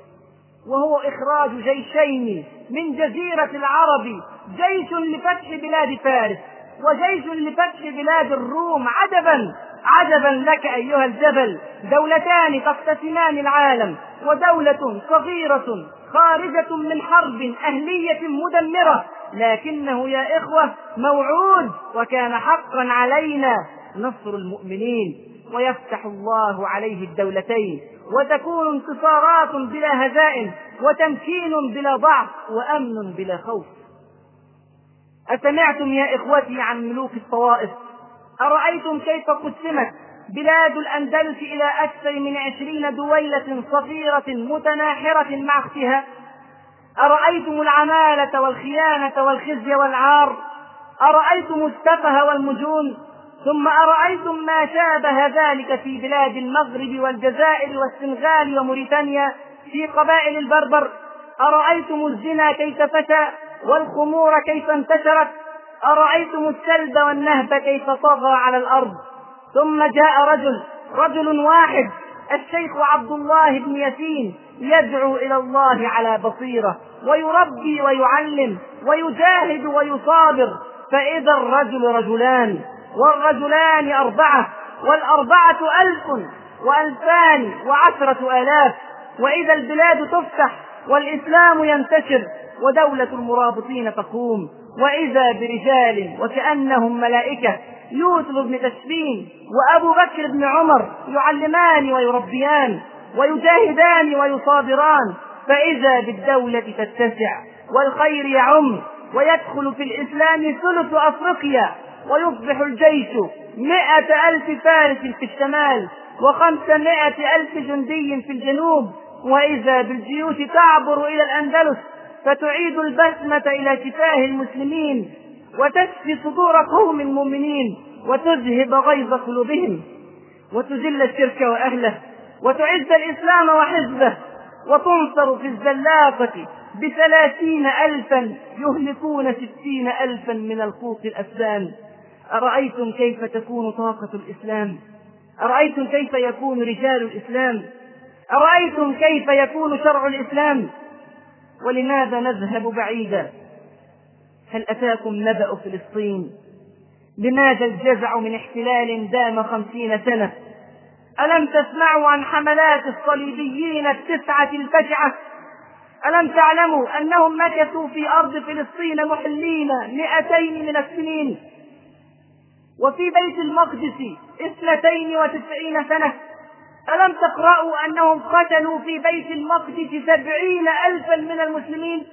وهو إخراج جيشين من جزيرة العرب جيش لفتح بلاد فارس وجيش لفتح بلاد الروم عجبا عجبا لك أيها الجبل دولتان تقتسمان العالم ودولة صغيرة خارجة من حرب أهلية مدمرة لكنه يا إخوة موعود وكان حقا علينا نصر المؤمنين ويفتح الله عليه الدولتين. وتكون انتصارات بلا هزائم وتمكين بلا ضعف وأمن بلا خوف. أسمعتم يا إخوتي عن ملوك الطوائف؟ أرأيتم كيف قسمت بلاد الأندلس إلى أكثر من عشرين دويلة صغيرة متناحرة مع اختها؟ أرأيتم العمالة والخيانة والخزي والعار؟ أرأيتم السفه والمجون؟ ثم أرأيتم ما شابه ذلك في بلاد المغرب والجزائر والسنغال وموريتانيا في قبائل البربر؟ أرأيتم الزنا كيف فتى والخمور كيف انتشرت؟ أرأيتم السلب والنهب كيف طغى على الأرض؟ ثم جاء رجل رجل واحد الشيخ عبد الله بن ياسين يدعو إلى الله على بصيرة ويربي ويعلم ويجاهد ويصابر فإذا الرجل رجلان. والرجلان أربعة والأربعة ألف وألفان وعشرة آلاف. وإذا البلاد تفتح والإسلام ينتشر ودولة المرابطين تقوم. وإذا برجال وكأنهم ملائكة يوسف بن تشفين وأبو بكر بن عمر يعلمان ويربيان ويجاهدان ويصابران. فإذا بالدولة تتسع والخير يعم ويدخل في الإسلام ثلث أفريقيا. ويصبح الجيش مئة ألف فارس في الشمال وخمسمائة ألف جندي في الجنوب. وإذا بالجيوش تعبر إلى الأندلس فتعيد البسمة إلى شفاه المسلمين وتشفي صدور قوم مؤمنين وتذهب غيظ قلوبهم وتذل الشرك وأهله وتعز الإسلام وحزبه وتنصر في الزلاقة بثلاثين ألفا يهلكون ستين ألفا من القوط الأسلام أرأيتم كيف تكون طاقة الإسلام؟ أرأيتم كيف يكون رجال الإسلام؟ أرأيتم كيف يكون شرع الإسلام؟ ولماذا نذهب بعيدا؟ هل أتاكم نبأ فلسطين؟ لماذا الجزع من احتلال دام خمسين سنة؟ ألم تسمعوا عن حملات الصليبيين التسعة الفجعة؟ ألم تعلموا أنهم مكثوا في أرض فلسطين محلين مئتين من السنين؟ وفي بيت المقدس اثنتين وتسعين سنة ألم تقرأوا أنهم قتلوا في بيت المقدس سبعين ألفا من المسلمين؟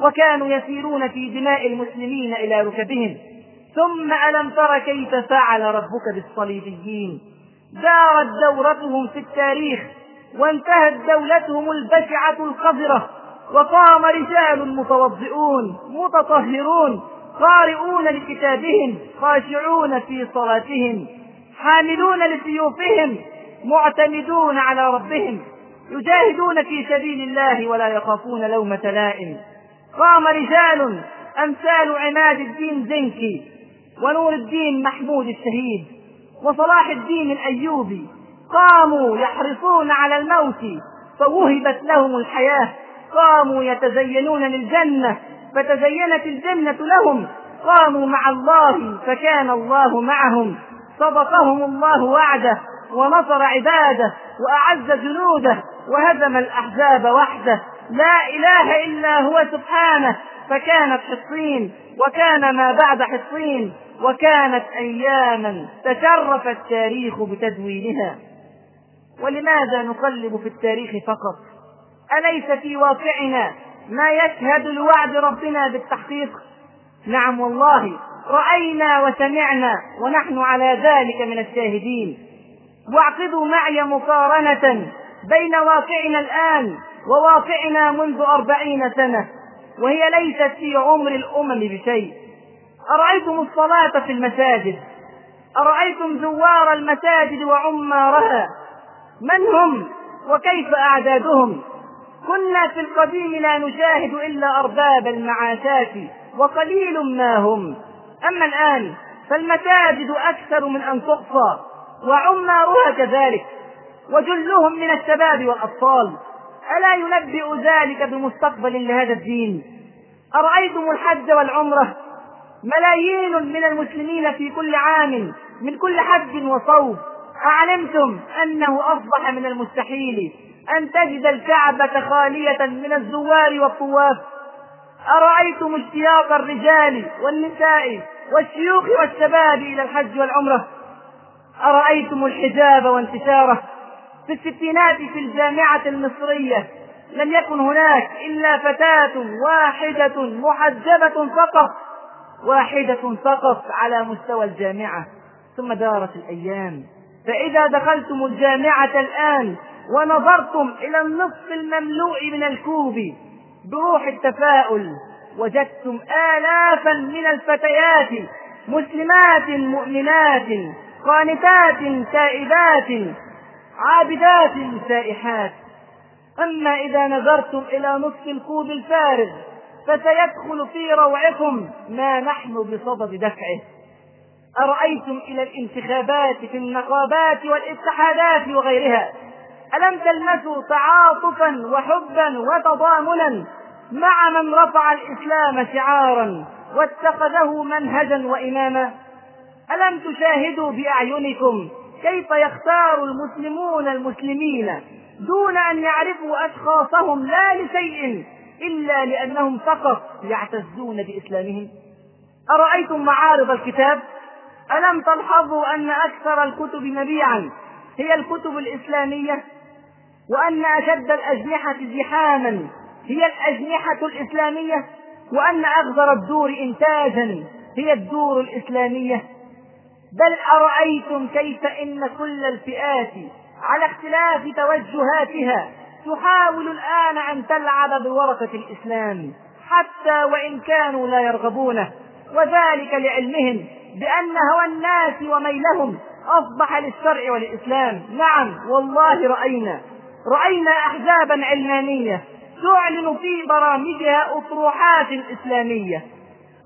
وكانوا يسيرون في دماء المسلمين إلى ركبهم. ثم ألم تر كيف فعل ربك بالصليبيين؟ دارت دورتهم في التاريخ وانتهت دولتهم البشعة القذرة وقام رجال متوضئون متطهرون قارئون لكتابهم خاشعون في صلاتهم حاملون لسيوفهم معتمدون على ربهم يجاهدون في سبيل الله ولا يخافون لومة لائم. قام رجال أمثال عماد الدين زنكي ونور الدين محمود الشهيد وصلاح الدين الأيوبي. قاموا يحرصون على الموت فوهبت لهم الحياة. قاموا يتزينون للجنة. فتزينت الجنة لهم. قاموا مع الله فكان الله معهم. صدقهم الله وعده ونصر عباده وأعز جنوده وهزم الأحزاب وحده. لا إله إلا هو سبحانه. فكانت حصين وكان ما بعد حصين وكانت أياما تشرف التاريخ بتدوينها ولماذا نقلب في التاريخ فقط؟ أليس في واقعنا ما يشهد لوعد ربنا بالتحقيق. نعم والله رأينا وسمعنا ونحن على ذلك من الشاهدين. واعقدوا معي مقارنة بين واقعنا الآن وواقعنا منذ أربعين سنة وهي ليست في عمر الأمم بشيء. أرأيتم الصلاة في المساجد؟ أرأيتم زوار المساجد وعمارها؟ من هم وكيف أعدادهم؟ كنا في القديم لا نشاهد إلا أرباب المعاشات وقليل ما هم. أما الآن فالمساجد أكثر من أن تحصى وعمارها كذلك وجلهم من الشباب والأطفال. ألا ينبئ ذلك بمستقبل لهذا الدين؟ أرأيتم الحج والعمرة؟ ملايين من المسلمين في كل عام من كل حج وصوم أعلمتم أنه أصبح من المستحيل. أن تجد الكعبة خالية من الزوار والطواف. أرأيتم اشتياق الرجال والنساء والشيوخ والشباب إلى الحج والعمرة؟ أرأيتم الحجاب وانتشاره في الستينات في الجامعة المصرية لم يكن هناك إلا فتاة واحدة محجبة فقط واحدة فقط على مستوى الجامعة. ثم دارت الأيام. فإذا دخلتم الجامعة الآن ونظرتم إلى النصف المملوء من الكوب بروح التفاؤل وجدتم آلافا من الفتيات مسلمات مؤمنات قانتات تائبات عابدات سائحات. أما إذا نظرتم إلى نصف الكوب الفارغ فسيدخل في روعكم ما نحن بصدد دفعه. أرأيتم إلى الانتخابات في النقابات والاتحادات وغيرها؟ ألم تلمسوا تعاطفا وحبا وتضامنا مع من رفع الإسلام شعارا واتخذه منهجا وإماما؟ ألم تشاهدوا بأعينكم كيف يختار المسلمون المسلمين دون أن يعرفوا أشخاصهم لا لشيء إلا لأنهم فقط يعتزون بإسلامهم؟ أرأيتم معارض الكتاب؟ ألم تلحظوا أن أكثر الكتب مبيعا هي الكتب الإسلامية؟ وأن أشد الأجنحة زحاما هي الأجنحة الإسلامية وأن أغزر الدور إنتاجا هي الدور الإسلامية. بل أرأيتم كيف إن كل الفئات على اختلاف توجهاتها تحاول الآن أن تلعب بورقة الإسلام حتى وإن كانوا لا يرغبونه. وذلك لعلمهم بأن هوى الناس وميلهم أصبح للشرع وللإسلام نعم والله رأينا. رأينا أحزابا علمانية تعلن في برامجها أطروحات إسلامية.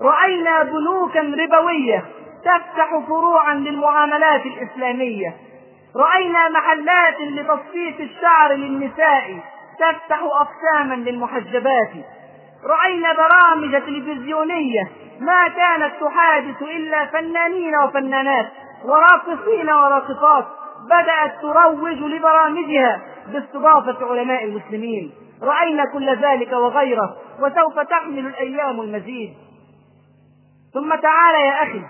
رأينا بنوكا ربوية تفتح فروعا للمعاملات الإسلامية. رأينا محلات لتصفيف الشعر للنساء تفتح أقساما للمحجبات. رأينا برامج تلفزيونية ما كانت تحادث إلا فنانين وفنانات وراقصين وراقصات بدأت تروج لبرامجها. باستضافة علماء المسلمين. رأينا كل ذلك وغيره وسوف تحمل الأيام المزيد. ثم تعال يا أخي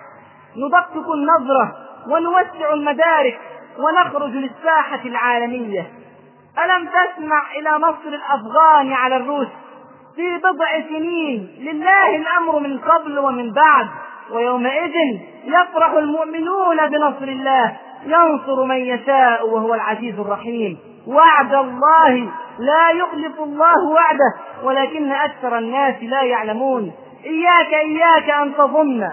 ندقق النظرة ونوسع المدارك ونخرج للساحة العالمية. ألم تسمع إلى نصر الأفغان على الروس؟ في بضع سنين لله الأمر من قبل ومن بعد. ويومئذ يفرح المؤمنون بنصر الله. ينصر من يشاء وهو العزيز الرحيم. وعد الله لا يخلف الله وعده ولكن أكثر الناس لا يعلمون. إياك إياك أن تظن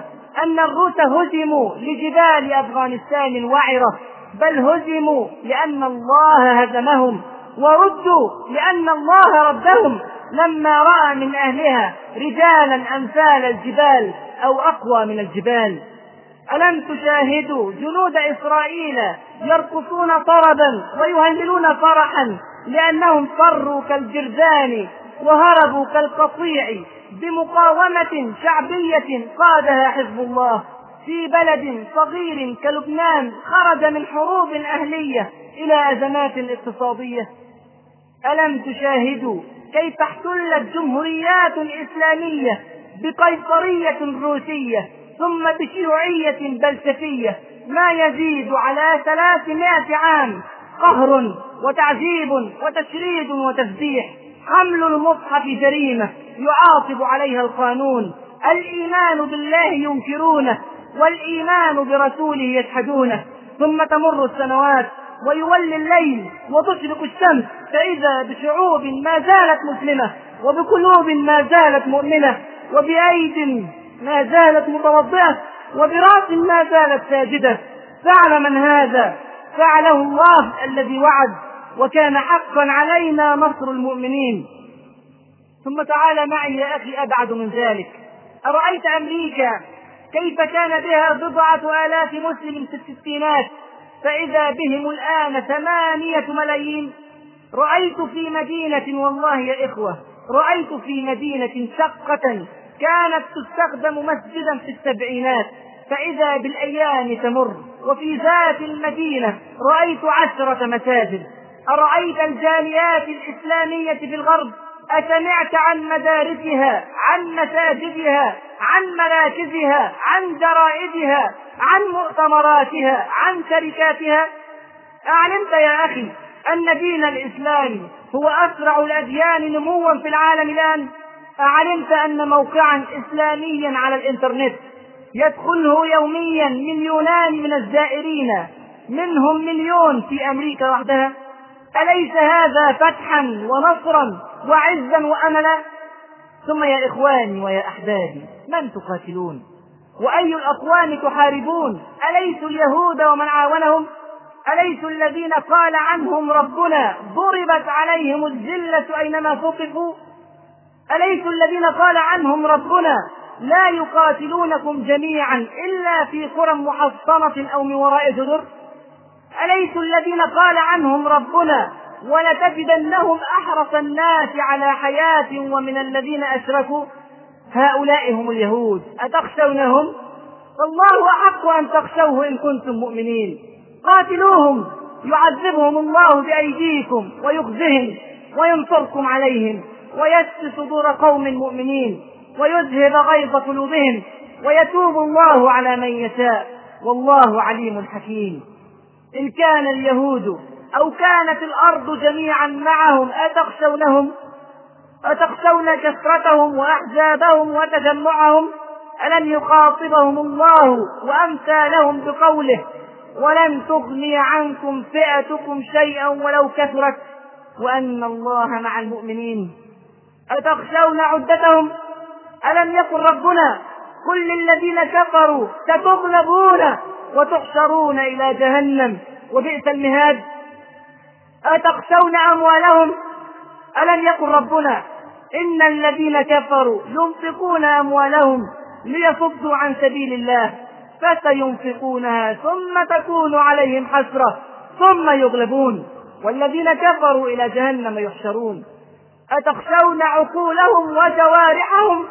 أن الروس هزموا لجبال أفغانستان وعرة بل هزموا لأن الله هزمهم وردوا لأن الله ردهم. لما رأى من أهلها رجالا أمثال الجبال أو أقوى من الجبال. ألم تشاهدوا جنود إسرائيل يرقصون طربا ويهللون فرحا لأنهم فروا كالجرذان وهربوا كالقطيع بمقاومة شعبية قادها حزب الله في بلد صغير كلبنان خرج من حروب أهلية إلى أزمات اقتصادية. ألم تشاهدوا كيف احتلت جمهوريات إسلامية بقيصرية روسية ثم بشيوعية بلشفية ما يزيد على ثلاثمائة عام قهر وتعذيب وتشريد وتفديح حمل المصحف جريمة يعاقب عليها القانون. الإيمان بالله ينكرونه والإيمان برسوله يجحدونه ثم تمر السنوات ويولي الليل وتشرق الشمس. فإذا بشعوب ما زالت مسلمة وبقلوب ما زالت مؤمنة وبأيد ما زالت متوضئة وبرأس ما زالت ساجدة. فعل من هذا؟ فعله الله الذي وعد وكان حقا علينا نصر المؤمنين. ثم تعال معي يا أخي أبعد من ذلك. أرأيت أمريكا؟ كيف كان بها بضعة آلاف مسلم في الستينات؟ فإذا بهم الآن ثمانية ملايين. رأيت في مدينة والله يا إخوة رأيت في مدينة شقة كانت تستخدم مسجدا في السبعينات فإذا بالأيام تمر وفي ذات المدينة رأيت عشرة مساجد. أرأيت الجاليات الإسلامية في الغرب؟ أسمعت عن مدارسها عن مساجدها عن مراكزها عن جرائدها عن مؤتمراتها عن شركاتها؟ أعلمت يا أخي أن دين الإسلام هو أسرع الأديان نموا في العالم الآن. أعلمت أن موقعا إسلاميا على الإنترنت يدخله يوميا مليونان من الزائرين منهم مليون في أمريكا وحدها. أليس هذا فتحا ونصرا وعزا وأملا؟ ثم يا إخواني ويا أحبابي من تقاتلون؟ وأي الأقوام تحاربون؟ أليسوا اليهود ومن عاونهم؟ أليسوا الذين قال عنهم ربنا ضربت عليهم الذلة أينما ثقفوا؟ أليسوا الذين قال عنهم ربنا لا يقاتلونكم جميعا إلا في قرى محصنة أو من وراء جدر؟ أليسوا الذين قال عنهم ربنا ولتجدنهم أحرص الناس على حياة ومن الذين أشركوا؟ هؤلاء هم اليهود أتخشونهم؟ فالله أحق أن تخشوه إن كنتم مؤمنين. قاتلوهم يعذبهم الله بأيديكم ويخزهم وينصركم عليهم. ويشفي صدور قوم مؤمنين ويذهب غيظ قلوبهم ويتوب الله على من يشاء والله عليم حكيم. إن كان اليهود أو كانت الأرض جميعا معهم أتخشونهم؟ أتخشون كثرتهم وأحزابهم وتجمعهم؟ ألم يخاطبهم الله وأمثالهم بقوله ولن تغني عنكم فئتكم شيئا ولو كثرت؟ وأن الله مع المؤمنين. أتخشون عدتهم؟ ألم يقل ربنا قل للذين كفروا ستغلبون وتحشرون إلى جهنم؟ وبئس المهاد. أتخشون أموالهم؟ ألم يقل ربنا إن الذين كفروا ينفقون أموالهم ليصدوا عن سبيل الله فسينفقونها ثم تكون عليهم حسرة ثم يغلبون والذين كفروا إلى جهنم يحشرون. أتخشون عقولهم وجوارحهم؟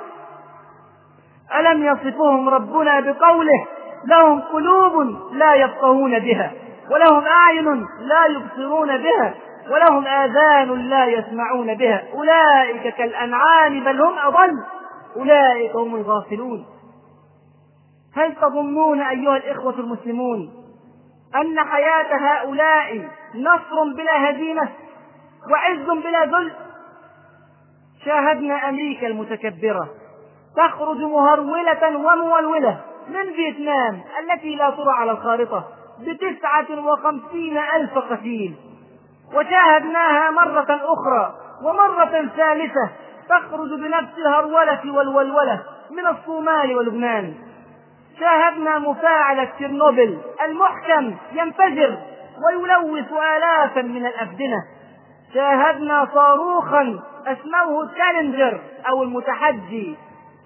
ألم يصفهم ربنا بقوله لهم قلوب لا يفقهون بها ولهم أعين لا يبصرون بها ولهم آذان لا يسمعون بها. أولئك كالأنعام بل هم أضل. أولئك هم الغافلون. هل تظنون أيها الإخوة المسلمون أن حياة هؤلاء نصر بلا هزيمة وعز بلا ذل؟ شاهدنا أمريكا المتكبرة تخرج مهرولة ومولولة من فيتنام التي لا ترى على الخارطة بتسعة وخمسين ألف قتيل. وشاهدناها مرة أخرى ومرة ثالثة تخرج بنفس الهرولة والولولة من الصومال ولبنان. شاهدنا مفاعلة تشيرنوبل المحكم ينفجر ويلوث آلافا من الأفدنة. شاهدنا صاروخا أسموه تشالنجر أو المتحجي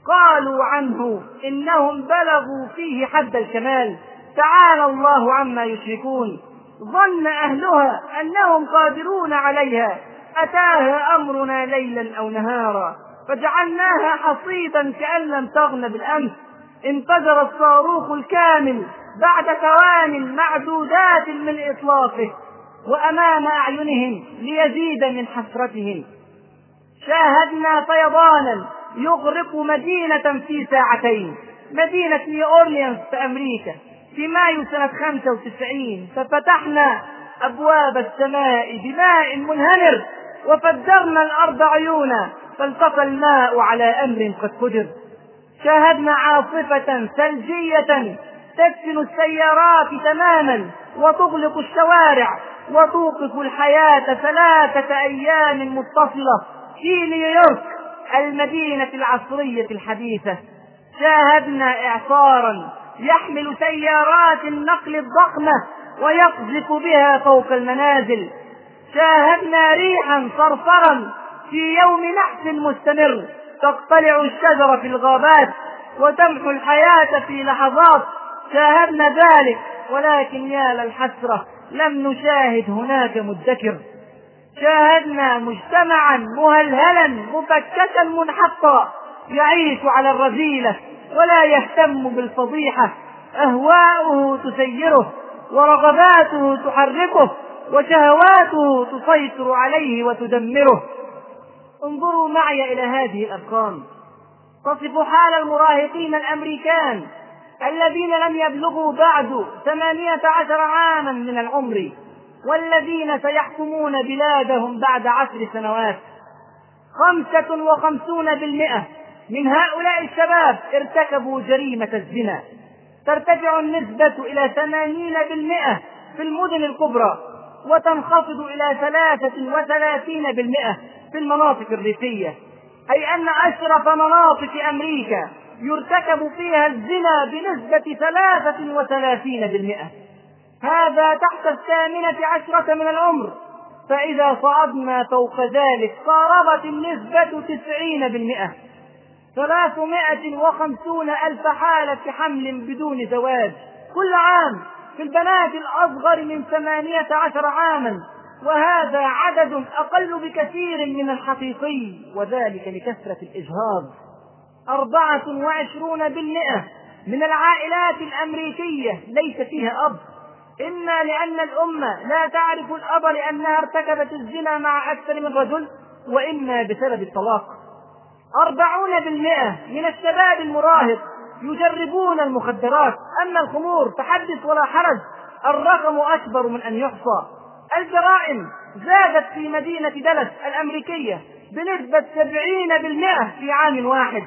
قالوا عنه إنهم بلغوا فيه حد الكمال. تعالى الله عما يشركون. ظن أهلها أنهم قادرون عليها. أتاها أمرنا ليلا أو نهارا. فجعلناها حصيدا كأن لم تغن بالأمس. انفجر الصاروخ الكامل بعد ثوان معدودات من إطلاقه وأمام أعينهم ليزيد من حسرتهم. شاهدنا فيضانا يغرق مدينة في ساعتين. مدينة نيو أورليانز في أمريكا. في مايو سنة 95 ففتحنا أبواب السماء بماء منهمر وفجرنا الأرض عيونا فالتقى الماء على أمر قد قدر. شاهدنا عاصفة ثلجية تدفن السيارات تماما وتغلق الشوارع وتوقف الحياة ثلاثة أيام متصلة. في نيويورك المدينة العصرية الحديثة. شاهدنا إعصارا يحمل سيارات النقل الضخمة ويقذف بها فوق المنازل. شاهدنا ريحا صرصرا في يوم نحس مستمر. تقتلع الشجر في الغابات وتمحو الحياة في لحظات. شاهدنا ذلك ولكن يا للحسرة لم نشاهد هناك مدكر. شاهدنا مجتمعا مهلهلا مفككا منحطا يعيش على الرذيلة ولا يهتم بالفضيحة. أهواؤه تسيره ورغباته تحركه وشهواته تسيطر عليه وتدمره. انظروا معي إلى هذه الأرقام. تصف حال المراهقين الأمريكان الذين لم يبلغوا بعد ثمانية عشر عاما من العمر. والذين سيحكمون بلادهم بعد عشر سنوات. خمسة وخمسون بالمئة من هؤلاء الشباب ارتكبوا جريمة الزنا. ترتفع النسبة إلى ثمانين بالمئة في المدن الكبرى وتنخفض إلى ثلاثة وثلاثين بالمئة في المناطق الريفية. أي أن أشرف مناطق أمريكا يرتكب فيها الزنا بنسبة ثلاثة وثلاثين بالمئة. هذا تحت الثامنة عشرة من العمر. فإذا صعدنا فوق ذلك قاربت النسبة تسعين بالمئة. ثلاثمائة وخمسون ألف حالة حمل بدون زواج. كل عام في البنات الأصغر من ثمانية عشر عاما. وهذا عدد أقل بكثير من الحقيقي وذلك لكثرة الإجهاض. أربعة وعشرون بالمئة من العائلات الأمريكية ليس فيها أب. إما لأن الأمة لا تعرف الأب لأنها ارتكبت الزنا مع أكثر من رجل وإما بسبب الطلاق. أربعون بالمئة من الشباب المراهق يجربون المخدرات. أما الخمور فحدث ولا حرج. الرقم أكبر من أن يحصى. الجرائم زادت في مدينة دلس الأمريكية بنسبة سبعين بالمئة في عام واحد.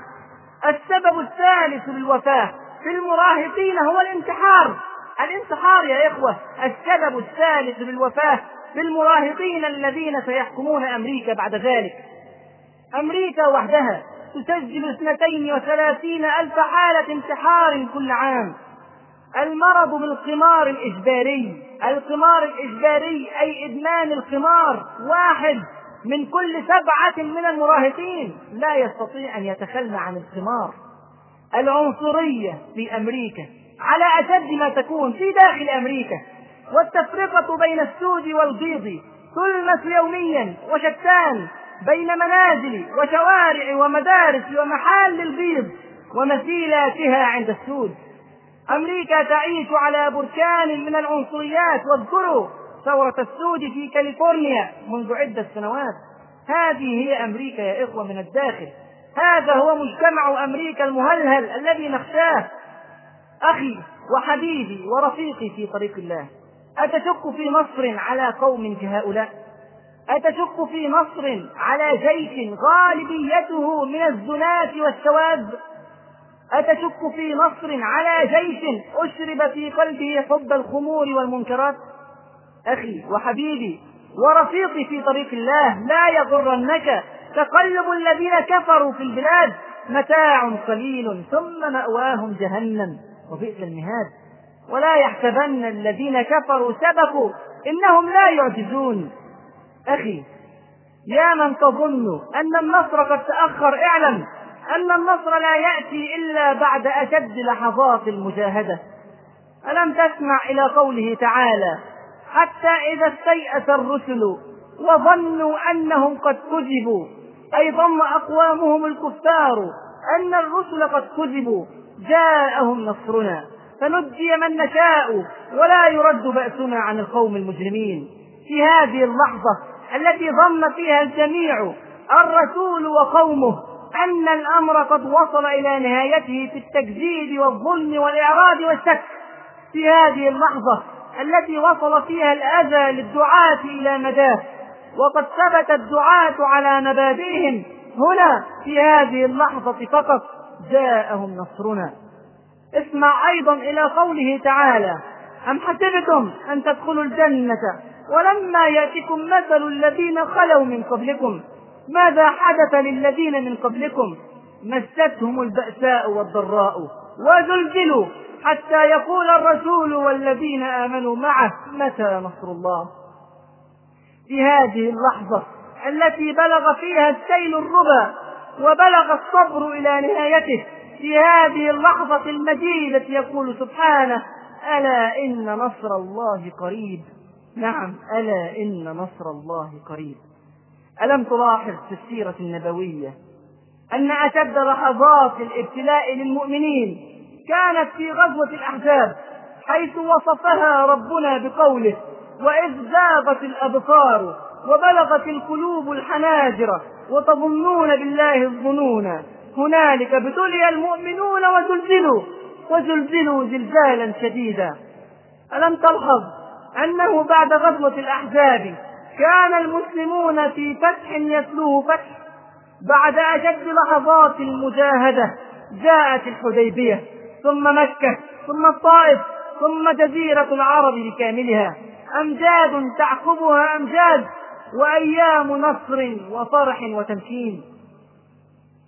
السبب الثالث للوفاة في المراهقين هو الانتحار. الانتحار يا إخوة السبب الثالث للوفاة في المراهقين الذين سيحكمون أمريكا بعد ذلك. أمريكا وحدها تسجل اثنتين وثلاثين ألف حالة انتحار كل عام. المرض بالقمار الإجباري القمار الإجباري أي إدمان القمار واحد من كل سبعة من المراهقين لا يستطيع أن يتخلى عن القمار. العنصرية في أمريكا على أشد ما تكون في داخل أمريكا والتفرقة بين السود والبيض تلمس يوميا وشتان بين منازل وشوارع ومدارس ومحال للبيض ومثيلاتها عند السود. أمريكا تعيش على بركان من العنصريات واذكروا ثورة السود في كاليفورنيا منذ عدة سنوات. هذه هي أمريكا يا إخوة من الداخل. هذا هو مجتمع أمريكا المهلهل الذي نخشاه. أخي وحبيبي ورفيقي في طريق الله. أتشك في مصر على قوم كهؤلاء؟ أتشك في مصر على جيش غالبيته من الزناة والشواذ؟ أتشك في مصر على جيش أشرب في قلبه حب الخمور والمنكرات؟ أخي وحبيبي ورفيقي في طريق الله لا يغرنك تقلب الذين كفروا في البلاد. متاع قليل ثم مأواهم جهنم. وبئس المهاد. ولا يحسبن الذين كفروا سبقوا. إنهم لا يعجزون. أخي يا من تظن أن النصر قد تأخر اعلم أن النصر لا يأتي إلا بعد أشد لحظات المجاهدة. ألم تسمع إلى قوله تعالى حتى إذا استيأس الرسل وظنوا أنهم قد كذبوا أي ظن أقوامهم الكفار أن الرسل قد كذبوا جاءهم نصرنا فنجي من نشاء ولا يرد بأسنا عن القوم المجرمين. في هذه اللحظة التي ظن فيها الجميع الرسول وقومه أن الأمر قد وصل إلى نهايته في التكذيب والظلم والإعراض والشك. في هذه اللحظة التي وصل فيها الأذى للدعاة إلى مداه وقد ثبت الدعاة على مبادئهم. هنا في هذه اللحظة فقط جاءهم نصرنا. اسمع أيضا إلى قوله تعالى أم حسبتم أن تدخلوا الجنة ولما يأتكم مثل الذين خلوا من قبلكم؟ ماذا حدث للذين من قبلكم؟ مستهم البأساء والضراء وزلزلوا حتى يقول الرسول والذين آمنوا معه متى نصر الله؟ في هذه اللحظة التي بلغ فيها السيل الربا وبلغ الصبر إلى نهايته في هذه اللحظة المجيدة. يقول سبحانه ألا إن نصر الله قريب؟ نعم ألا إن نصر الله قريب. ألم تلاحظ في السيرة النبوية أن أشد لحظات الابتلاء للمؤمنين كانت في غزوة الأحزاب حيث وصفها ربنا بقوله وإذ زاغت الأبصار وبلغت القلوب الحناجر وتظنون بالله الظنون. هنالك ابتلي المؤمنون وزلزلوا وزلزلوا زلزالا شديدا. ألم تلحظ أنه بعد غزوة الأحزاب كان المسلمون في فتح يتلوه فتح بعد أشد لحظات المجاهدة؟ جاءت الحديبية ثم مكة ثم الطائف ثم جزيرة العرب بكاملها. أمجاد تعقبها أمجاد؟ وأيام نصر وفرح وتمكين.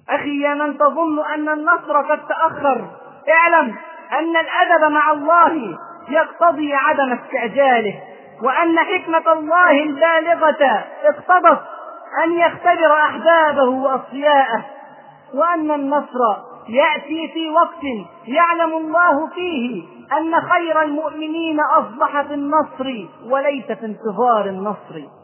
أخي يا من تظن أن النصر قد تأخر اعلم أن الأدب مع الله يقتضي عدم استعجاله وأن حكمة الله البالغة اقتضت أن يختبر أحبابه وأصفياءه وأن النصر يأتي في وقت يعلم الله فيه أن خير المؤمنين أصبح في النصر وليس في انتظار النصر.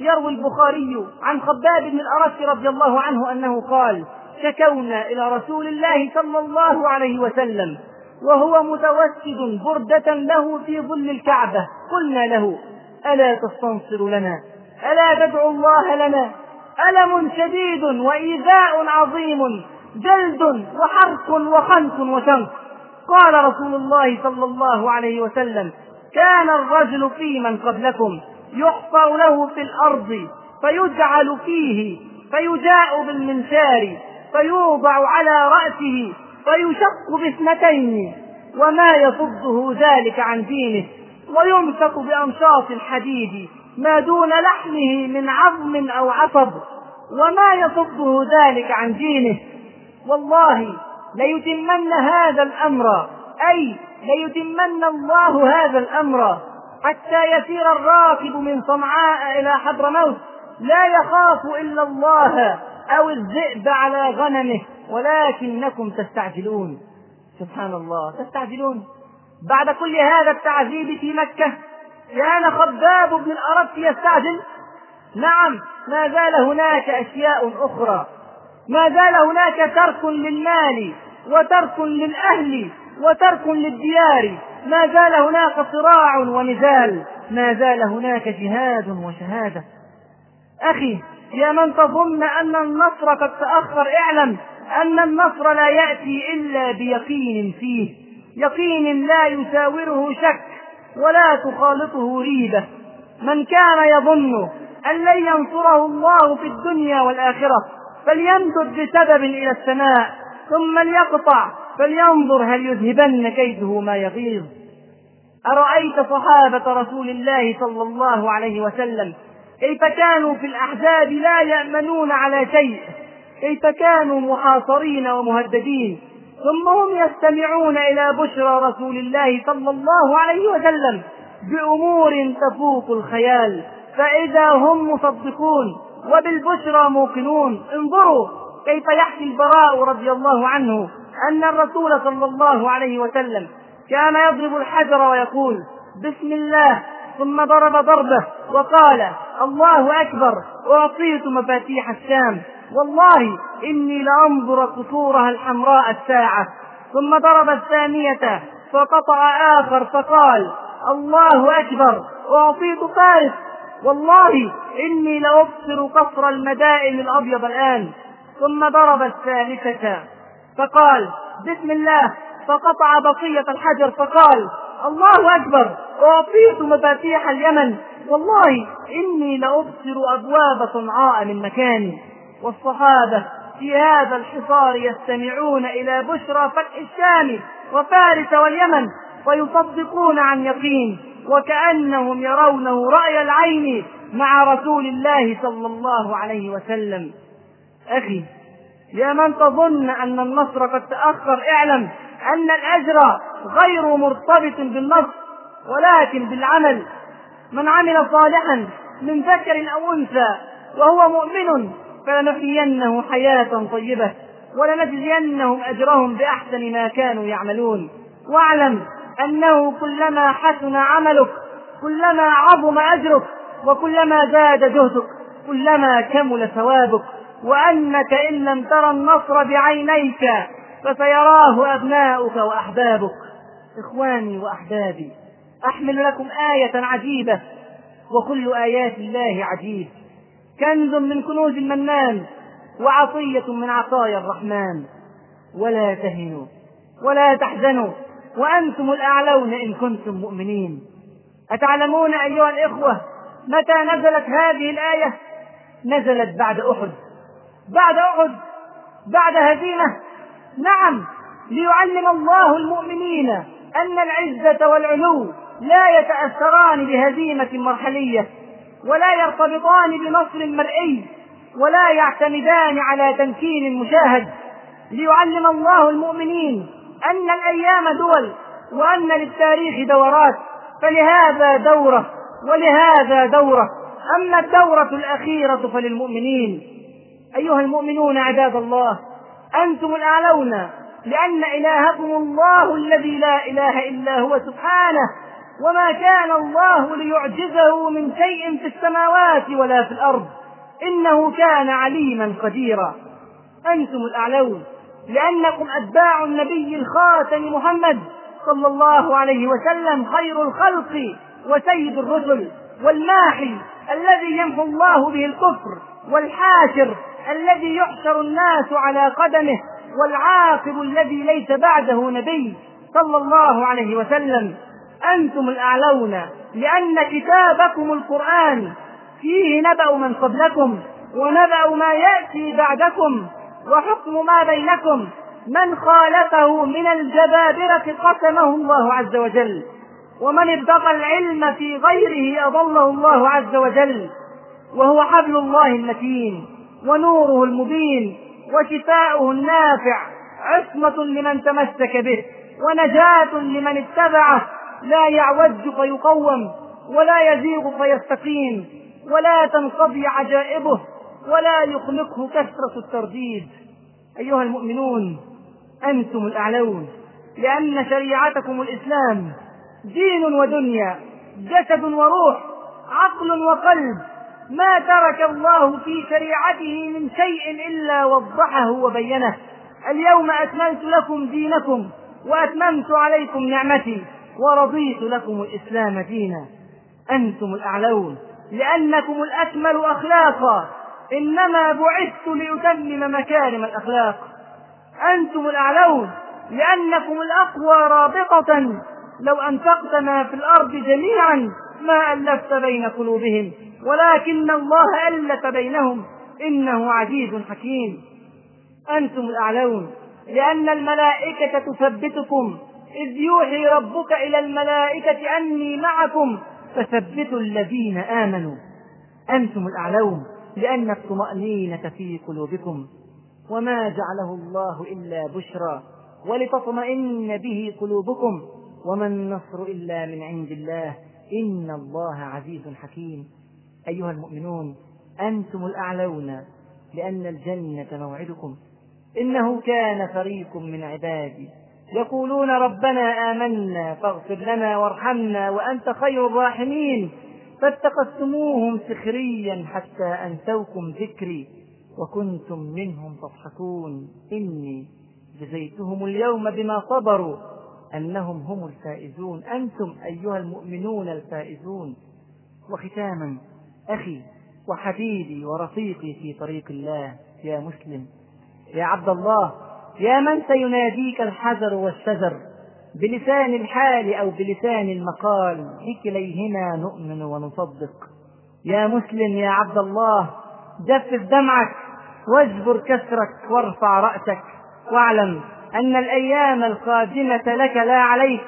يروي البخاري عن خباب بن الأرس رضي الله عنه أنه قال شكونا إلى رسول الله صلى الله عليه وسلم وهو متوسد بردة له في ظل الكعبة. قلنا له ألا تستنصر لنا؟ ألا تدعو الله لنا؟ ألم شديد وإيذاء عظيم جلد وحرق وخنق وشنق قال رسول الله صلى الله عليه وسلم كان الرجل في من قبلكم. يحفر له في الأرض فيجعل فيه فيجاء بالمنشار فيوضع على رأسه فيشق باثنتين وما يصده ذلك عن دينه ويمسك بأمشاط الحديد ما دون لحمه من عظم أو عصب وما يصده ذلك عن دينه. والله ليتمن هذا الأمر أي ليتمن الله هذا الأمر. حتى يسير الراكب من صنعاء إلى حضرموت. لا يخاف إلا الله أو الذئب على غنمه ولكنكم تستعجلون. سبحان الله تستعجلون. بعد كل هذا التعذيب في مكة كان خباب بن الأرد يستعجل. نعم ما زال هناك أشياء أخرى. ما زال هناك ترك للمال وترك للأهل وترك للديار. ما زال هناك صراع ونزال ما زال هناك جهاد وشهادة. أخي يا من تظن أن النصر قد تأخر اعلم أن النصر لا يأتي إلا بيقين فيه. يقين لا يساوره شك ولا تخالطه ريبة. من كان يظن أن لن ينصره الله في الدنيا والآخرة فليمدد بسبب إلى السماء ثم ليقطع فلينظر هل يذهبن كيده ما يغيظ. أرأيت صحابة رسول الله صلى الله عليه وسلم؟ كيف كانوا في الأحزاب لا يأمنون على شيء؟ كيف كانوا محاصرين ومهددين؟ ثم هم يستمعون إلى بشرى رسول الله صلى الله عليه وسلم بأمور تفوق الخيال. فإذا هم مصدقون وبالبشرى موقنون انظروا كيف يحكي البراء رضي الله عنه. أن الرسول صلى الله عليه وسلم كان يضرب الحجر ويقول بسم الله ثم ضرب ضربه وقال الله أكبر أعطيت مفاتيح الشام. والله إني لأنظر قصورها الحمراء الساعة. ثم ضرب الثانية فقطع آخر فقال الله أكبر أعطيت فارس. والله إني لأبصر قصر المدائن الأبيض الآن. ثم ضرب الثالثة فقال بسم الله فقطع بقية الحجر فقال الله أكبر أعطيت مفاتيح اليمن والله إني لأبصر أبواب صنعاء من مكاني. والصحابة في هذا الحصار يستمعون إلى بشرى فتح الشام وفارس واليمن ويصدقون عن يقين وكأنهم يرونه رأي العين مع رسول الله صلى الله عليه وسلم. أخي يا من تظن أن النصر قد تأخر اعلم أن الأجر غير مرتبط بالنص ولكن بالعمل. من عمل صالحا من ذكر أو أنثى وهو مؤمن فلنحيينه حياة طيبة ولنجزينهم أجرهم بأحسن ما كانوا يعملون. واعلم أنه كلما حسن عملك كلما عظم أجرك وكلما زاد جهدك كلما كمل ثوابك. وأنك إن لم ترى النصر بعينيك فسيراه أبناؤك وأحبابك. إخواني وأحبابي أحمل لكم آية عجيبة وكل آيات الله عجيب. كنز من كنوز المنان وعطية من عطايا الرحمن. ولا تهنوا ولا تحزنوا وأنتم الأعلون إن كنتم مؤمنين. أتعلمون أيها الإخوة متى نزلت هذه الآية؟ نزلت بعد أحد. بعد أحد بعد هزيمة. نعم ليعلم الله المؤمنين أن العزة والعلو لا يتأثران بهزيمة مرحلية ولا يرتبطان بنصر مرئي ولا يعتمدان على تمكين مشاهد ليعلم الله المؤمنين أن الأيام دول وأن للتاريخ دورات. فلهذا دورة ولهذا دورة. أما الدورة الأخيرة فللمؤمنين. أيها المؤمنون عباد الله أنتم الأعلون لأن إلهكم الله الذي لا إله إلا هو سبحانه وما كان الله ليعجزه من شيء في السماوات ولا في الأرض. إنه كان عليما قديرا. أنتم الأعلون لأنكم أتباع النبي الخاتم محمد صلى الله عليه وسلم خير الخلق وسيد الرسل والماحي الذي يمحو الله به الكفر والحاشر الذي يحشر الناس على قدمه والعاقب الذي ليس بعده نبي صلى الله عليه وسلم. أنتم الأعلون لأن كتابكم القرآن فيه نبأ من قبلكم ونبأ ما يأتي بعدكم وحكم ما بينكم. من خالفه من الجبابرة قسمه الله عز وجل ومن ابتغى العلم في غيره أضله الله عز وجل وهو حبل الله المتين. ونوره المبين وشفاؤه النافع عصمة لمن تمسك به ونجاة لمن اتبعه لا يعوج فيقوم ولا يزيغ فيستقيم ولا تنقضي عجائبه ولا يخلقه كثرة الترديد. أيها المؤمنون أنتم الأعلون لأن شريعتكم الإسلام دين ودنيا جسد وروح عقل وقلب ما ترك الله في شريعته من شيء إلا وضحه وبينه. اليوم أكملت لكم دينكم وأتممت عليكم نعمتي ورضيت لكم الإسلام دينا. أنتم الأعلون لأنكم الأكمل أخلاقا. إنما بعثت لأتمم مكارم الأخلاق. أنتم الأعلون لأنكم الأقوى رابطة. لو أنفقت ما في الأرض جميعا ما ألفت بين قلوبهم ولكن الله ألف بينهم. إنه عزيز حكيم. أنتم الأعلون لأن الملائكة تثبتكم. إذ يوحي ربك إلى الملائكة أني معكم. فثبتوا الذين آمنوا. أنتم الأعلون لأن الطمأنينة في قلوبكم. وما جعله الله إلا بشرى. ولتطمئن به قلوبكم. وما النصر إلا من عند الله. إن الله عزيز حكيم. أيها المؤمنون أنتم الأعلون لأن الجنة موعدكم. إنه كان فريق من عبادي. يقولون ربنا آمنا فاغفر لنا وارحمنا وأنت خير الراحمين. فاتخذتموهم سخريا حتى أنسوكم ذكري وكنتم منهم تضحكون. إني جزيتهم اليوم بما صبروا. أنهم هم الفائزون. أنتم أيها المؤمنون الفائزون. وختاما أخي وحبيبي ورفيقي في طريق الله يا مسلم يا عبد الله يا من سيناديك الحجر والشجر بلسان الحال أو بلسان المقال بكليهما نؤمن ونصدق. يا مسلم يا عبد الله جفف دمعك واجبر كسرك وارفع رأسك واعلم أن الأيام القادمة لك لا عليك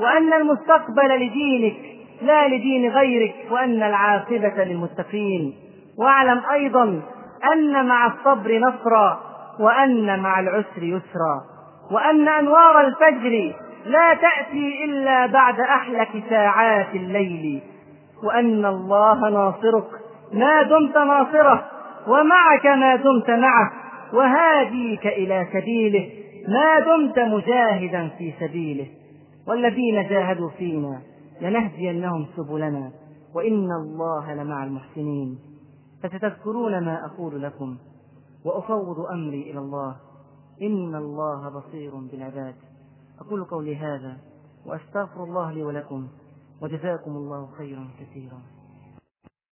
وأن المستقبل لدينك لا لدين غيرك وأن العاقبة للمتقين. واعلم أيضا أن مع الصبر نصرا وأن مع العسر يسرا. وأن أنوار الفجر لا تأتي إلا بعد أحلك ساعات الليل. وأن الله ناصرك ما دمت ناصره ومعك ما دمت معه وهاديك إلى سبيله. ما دمت مجاهدا في سبيله والذين جاهدوا فينا لنهدينهم سبلنا وإن الله لمع المحسنين. فستذكرون ما أقول لكم وأفوض أمري إلى الله. إن الله بصير بالعباد. أقول قولي هذا وأستغفر الله لي ولكم وجزاكم الله خيرا كثيرا.